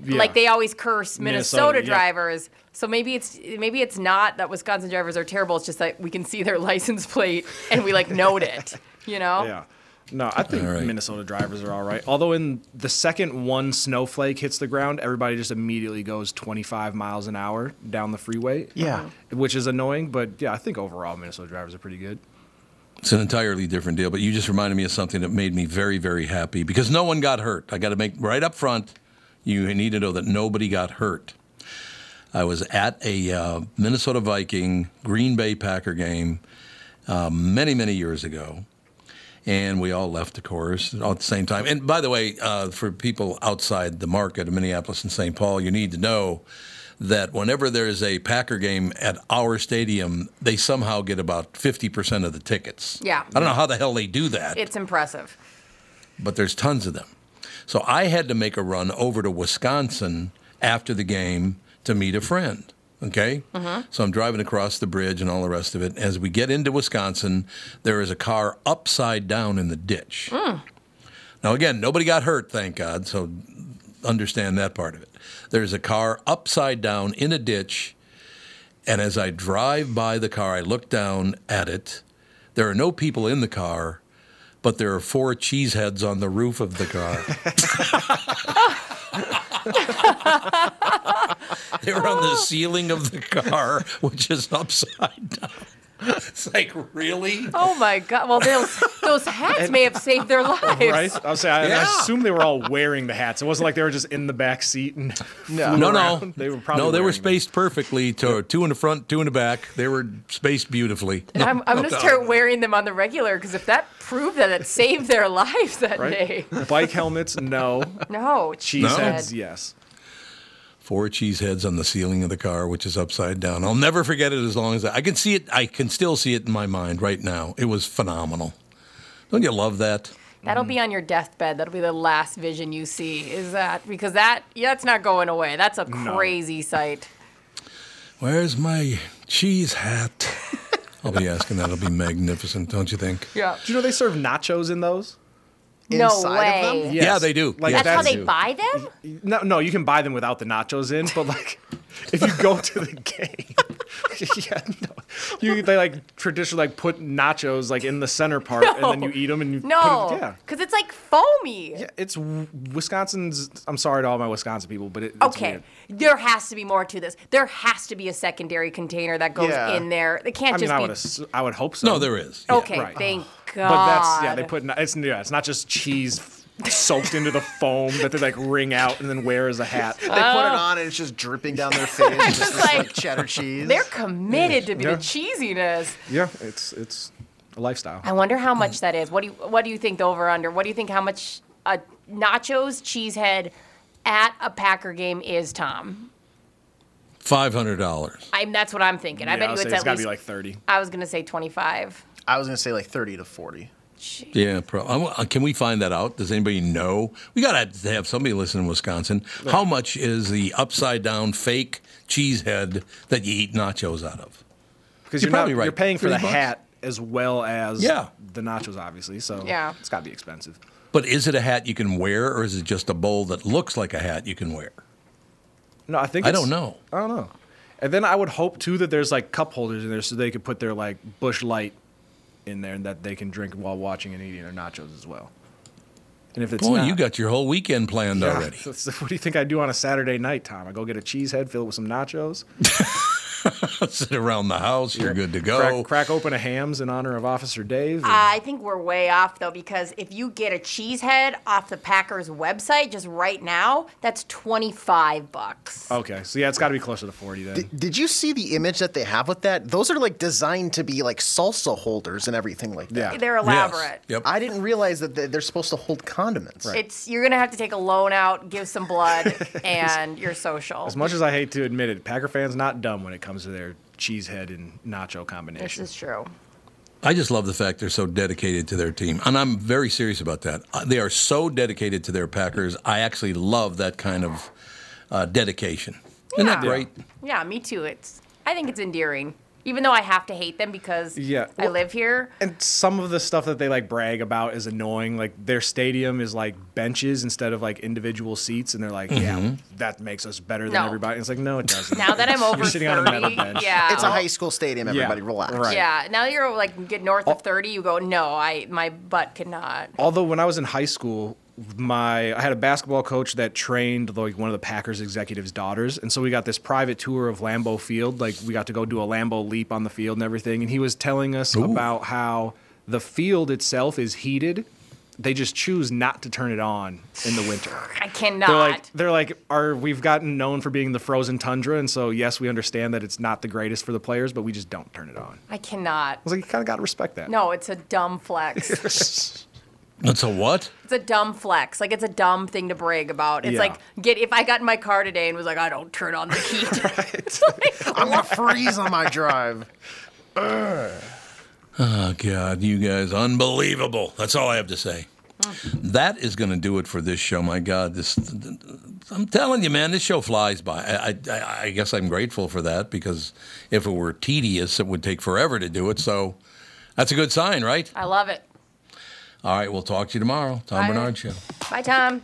[SPEAKER 14] Yeah.
[SPEAKER 3] Like they always curse Minnesota,
[SPEAKER 14] Minnesota, yeah.
[SPEAKER 3] drivers. So maybe it's maybe it's not that Wisconsin drivers are terrible. It's just that we can see their [LAUGHS] license plate and we like note it. You know?
[SPEAKER 4] Yeah. No, I think
[SPEAKER 2] All right.
[SPEAKER 4] Minnesota drivers are all right. Although in the second one snowflake hits the ground, everybody just immediately goes 25 miles an hour down the freeway.
[SPEAKER 5] Yeah.
[SPEAKER 4] Which is annoying, but yeah, I think overall Minnesota drivers are pretty good.
[SPEAKER 2] It's an entirely different deal, but you just reminded me of something that made me very, very happy because no one got hurt. I got to make right up front, you need to know that nobody got hurt. I was at a uh, Minnesota Viking Green Bay Packer game uh, many, many years ago, and we all left the course all at the same time. And by the way, uh, for people outside the market of Minneapolis and St. Paul, you need to know that whenever there's a Packer game at our stadium, they somehow get about 50% of the tickets.
[SPEAKER 3] Yeah.
[SPEAKER 2] I don't know how the hell they do that,
[SPEAKER 3] It's impressive.
[SPEAKER 2] but there's tons of them. So I had to make a run over to Wisconsin after the game to meet a friend. Okay?
[SPEAKER 3] Mhm.
[SPEAKER 2] So I'm driving across the bridge and all the rest of it. As we get into Wisconsin, there is a car upside down in the ditch.
[SPEAKER 3] Mm.
[SPEAKER 2] Now, again, nobody got hurt, thank God, so understand that part of it. There's a car upside down in a ditch, and as I drive by the car, I look down at it. There are no people in the car, but there are four cheeseheads on the roof of the car. [LAUGHS] [LAUGHS] [LAUGHS] they were on the oh. ceiling of the car, which is upside down. [LAUGHS] It's like, really?
[SPEAKER 3] Oh my god! Well, those those hats may have saved their [LAUGHS] lives.
[SPEAKER 4] Right? I was saying, I, I assume they were all wearing the hats. It wasn't like they were just in the back seat and flew
[SPEAKER 2] No, no,
[SPEAKER 4] around. [LAUGHS] They were probably
[SPEAKER 2] no. They were
[SPEAKER 4] wearing them.
[SPEAKER 2] spaced perfectly. To two in the front, two in the back. They were spaced beautifully.
[SPEAKER 3] And I'm, I'm
[SPEAKER 2] No
[SPEAKER 3] gonna
[SPEAKER 2] doubt.
[SPEAKER 3] start wearing them on the regular because if that proved that it saved their lives that day,
[SPEAKER 4] Bike helmets, no.
[SPEAKER 3] no
[SPEAKER 4] Cheese
[SPEAKER 2] No?
[SPEAKER 4] heads, yes.
[SPEAKER 2] Four cheese heads on the ceiling of the car, which is upside down. I'll never forget it as long as I, I can see it. I can still see it in my mind right now. It was phenomenal. Don't you love that?
[SPEAKER 3] That'll be on your deathbed. That'll be the last vision you see. Is that because that yeah, that's not going away. That's a
[SPEAKER 2] No.
[SPEAKER 3] crazy sight.
[SPEAKER 2] Where's my cheese hat? I'll be asking that. It'll be magnificent, don't you think?
[SPEAKER 3] Yeah.
[SPEAKER 4] Do you know they serve nachos in those?
[SPEAKER 3] No Inside of way. them?
[SPEAKER 2] Yeah, they do.
[SPEAKER 4] Like
[SPEAKER 2] Yes,
[SPEAKER 3] That's how
[SPEAKER 2] they
[SPEAKER 3] they
[SPEAKER 2] do.
[SPEAKER 3] buy them.
[SPEAKER 4] No, no, you can buy them without the nachos in, but like [LAUGHS] if you go to the [LAUGHS] game, [LAUGHS] yeah, no, you they like traditionally like put nachos like in the center part, and then you eat them and you
[SPEAKER 3] No,
[SPEAKER 4] put it, yeah.
[SPEAKER 3] because it's like foamy.
[SPEAKER 4] Yeah, it's Wisconsin's. I'm sorry to all my Wisconsin people, but it, it's
[SPEAKER 3] Okay,
[SPEAKER 4] weird.
[SPEAKER 3] there has to be more to this. There has to be a secondary container that goes
[SPEAKER 4] Yeah.
[SPEAKER 3] in there. It can't
[SPEAKER 4] I mean,
[SPEAKER 3] just
[SPEAKER 4] I
[SPEAKER 3] be.
[SPEAKER 4] would, ass- I would hope so.
[SPEAKER 2] No, there is.
[SPEAKER 3] Okay,
[SPEAKER 4] Right.
[SPEAKER 3] thank God.
[SPEAKER 4] But that's yeah. They put it's yeah. It's not just cheese soaked into the foam that they like wring out and then wear as a hat.
[SPEAKER 5] They put it oh. on and it's just dripping down their face. [LAUGHS] It's just this, like, cheddar cheese.
[SPEAKER 3] They're committed to
[SPEAKER 4] Yeah.
[SPEAKER 3] the cheesiness.
[SPEAKER 4] Yeah, it's it's a lifestyle.
[SPEAKER 3] I wonder how much that is. What do you What do you think the over under? What do you think how much a nachos cheesehead at a Packer game is, Tom?
[SPEAKER 2] Five hundred dollars.
[SPEAKER 3] I'm that's what I'm thinking. I
[SPEAKER 4] Yeah,
[SPEAKER 3] bet
[SPEAKER 4] I'll
[SPEAKER 3] you
[SPEAKER 4] say
[SPEAKER 3] it's
[SPEAKER 4] it's
[SPEAKER 3] at
[SPEAKER 4] gotta
[SPEAKER 3] least
[SPEAKER 4] be like 30.
[SPEAKER 3] I was gonna say 25.
[SPEAKER 5] I was gonna say like 30 to 40.
[SPEAKER 2] Yeah, pro- uh, can we find that out? Does anybody know? We got to have somebody listen in Wisconsin. How much is the upside down fake cheese head that you eat nachos out of?
[SPEAKER 4] because
[SPEAKER 2] You're
[SPEAKER 4] you're, not
[SPEAKER 2] probably right.
[SPEAKER 4] you're paying for the
[SPEAKER 2] bucks.
[SPEAKER 4] hat as well as
[SPEAKER 2] Yeah.
[SPEAKER 4] the nachos, obviously. So
[SPEAKER 3] Yeah.
[SPEAKER 4] it's got to be expensive.
[SPEAKER 2] But is it a hat you can wear, or is it just a bowl that looks like a hat you can wear?
[SPEAKER 4] No, I think
[SPEAKER 2] I
[SPEAKER 4] it's-
[SPEAKER 2] don't know.
[SPEAKER 4] I don't know. And then I would hope too that there's like cup holders in there so they could put their like Busch Light in there and that they can drink while watching and eating their nachos as well. And if it's
[SPEAKER 2] Boy,
[SPEAKER 4] not,
[SPEAKER 2] you got your whole weekend planned
[SPEAKER 4] Yeah,
[SPEAKER 2] already. [LAUGHS]
[SPEAKER 4] that's- what do you think I do on a Saturday night, Tom? I go get a cheese head, fill it with some nachos, [LAUGHS] [LAUGHS]
[SPEAKER 2] Sit around the house, you're good to go.
[SPEAKER 4] crack, crack open a Hamm's in honor of Officer Dave. and-
[SPEAKER 3] I think we're way off though because if you get a cheese head off the Packers website just right now, that's twenty five bucks.
[SPEAKER 4] okay, so yeah, it's got to be closer to forty then.
[SPEAKER 5] Did, did you see the image that they have with that? Those are like designed to be like salsa holders and everything like that.
[SPEAKER 4] Yeah.
[SPEAKER 3] They're elaborate.
[SPEAKER 2] Yep.
[SPEAKER 5] I didn't realize that they- they're supposed to hold condiments. Right.
[SPEAKER 3] It's you're gonna have to take a loan out, give some blood, [LAUGHS] and you're social.
[SPEAKER 4] As much as I hate to admit it, Packer fans not dumb when it comes to their cheese head and nacho combination.
[SPEAKER 3] this is true.
[SPEAKER 2] I just love the fact they're so dedicated to their team. And I'm very serious about that. Uh, They are so dedicated to their Packers. I actually love that kind of uh, dedication. Isn't that
[SPEAKER 3] Yeah.
[SPEAKER 2] great?
[SPEAKER 3] Yeah, me too. It's I think it's endearing, even though I have to hate them because
[SPEAKER 4] Yeah,
[SPEAKER 3] I live here.
[SPEAKER 4] And some of the stuff that they like brag about is annoying. Like their stadium is like benches instead of like individual seats, and they're like, "Yeah,
[SPEAKER 2] Mhm.
[SPEAKER 4] that makes us better than
[SPEAKER 3] No.
[SPEAKER 4] everybody." It's like, no, it doesn't.
[SPEAKER 3] Now that I'm over
[SPEAKER 4] You're sitting on a metal bench.
[SPEAKER 3] yeah.
[SPEAKER 5] It's a high school stadium.
[SPEAKER 4] Yeah,
[SPEAKER 5] Everybody, relax.
[SPEAKER 4] right.
[SPEAKER 3] Yeah, now you're like get north of 30, you go, no, I my butt cannot.
[SPEAKER 4] Although when I was in high school, my I had a basketball coach that trained like one of the Packers executives' daughters, and so we got this private tour of Lambeau Field. Like we got to go do a Lambeau leap on the field and everything, and he was telling us about how the field itself is heated. They just choose not to turn it on in the winter. [SIGHS]
[SPEAKER 3] I cannot.
[SPEAKER 4] They're like, they're like, are we've gotten known for being the frozen tundra, and so yes, we understand that it's not the greatest for the players, but we just don't turn it on.
[SPEAKER 3] I cannot.
[SPEAKER 4] I was like, you kind of got to respect that.
[SPEAKER 3] No, it's a dumb flex. [LAUGHS] [LAUGHS]
[SPEAKER 2] That's a what?
[SPEAKER 3] it's a dumb flex. Like it's a dumb thing to brag about. It's
[SPEAKER 4] Yeah.
[SPEAKER 3] like get if I got in my car today and was like, I don't turn on the heat. [LAUGHS] [LAUGHS] [LAUGHS]
[SPEAKER 5] I'm gonna freeze on my drive.
[SPEAKER 2] Oh, God, you guys, unbelievable. That's all I have to say. Mm. That is going to do it for this show. My God, this. I'm telling you, man, this show flies by. I, I, I guess I'm grateful for that because if it were tedious, it would take forever to do it. So that's a good sign, right?
[SPEAKER 3] I love it.
[SPEAKER 2] All right, we'll talk to you tomorrow. Tom
[SPEAKER 3] Bye.
[SPEAKER 2] Barnard Show.
[SPEAKER 3] Bye, Tom.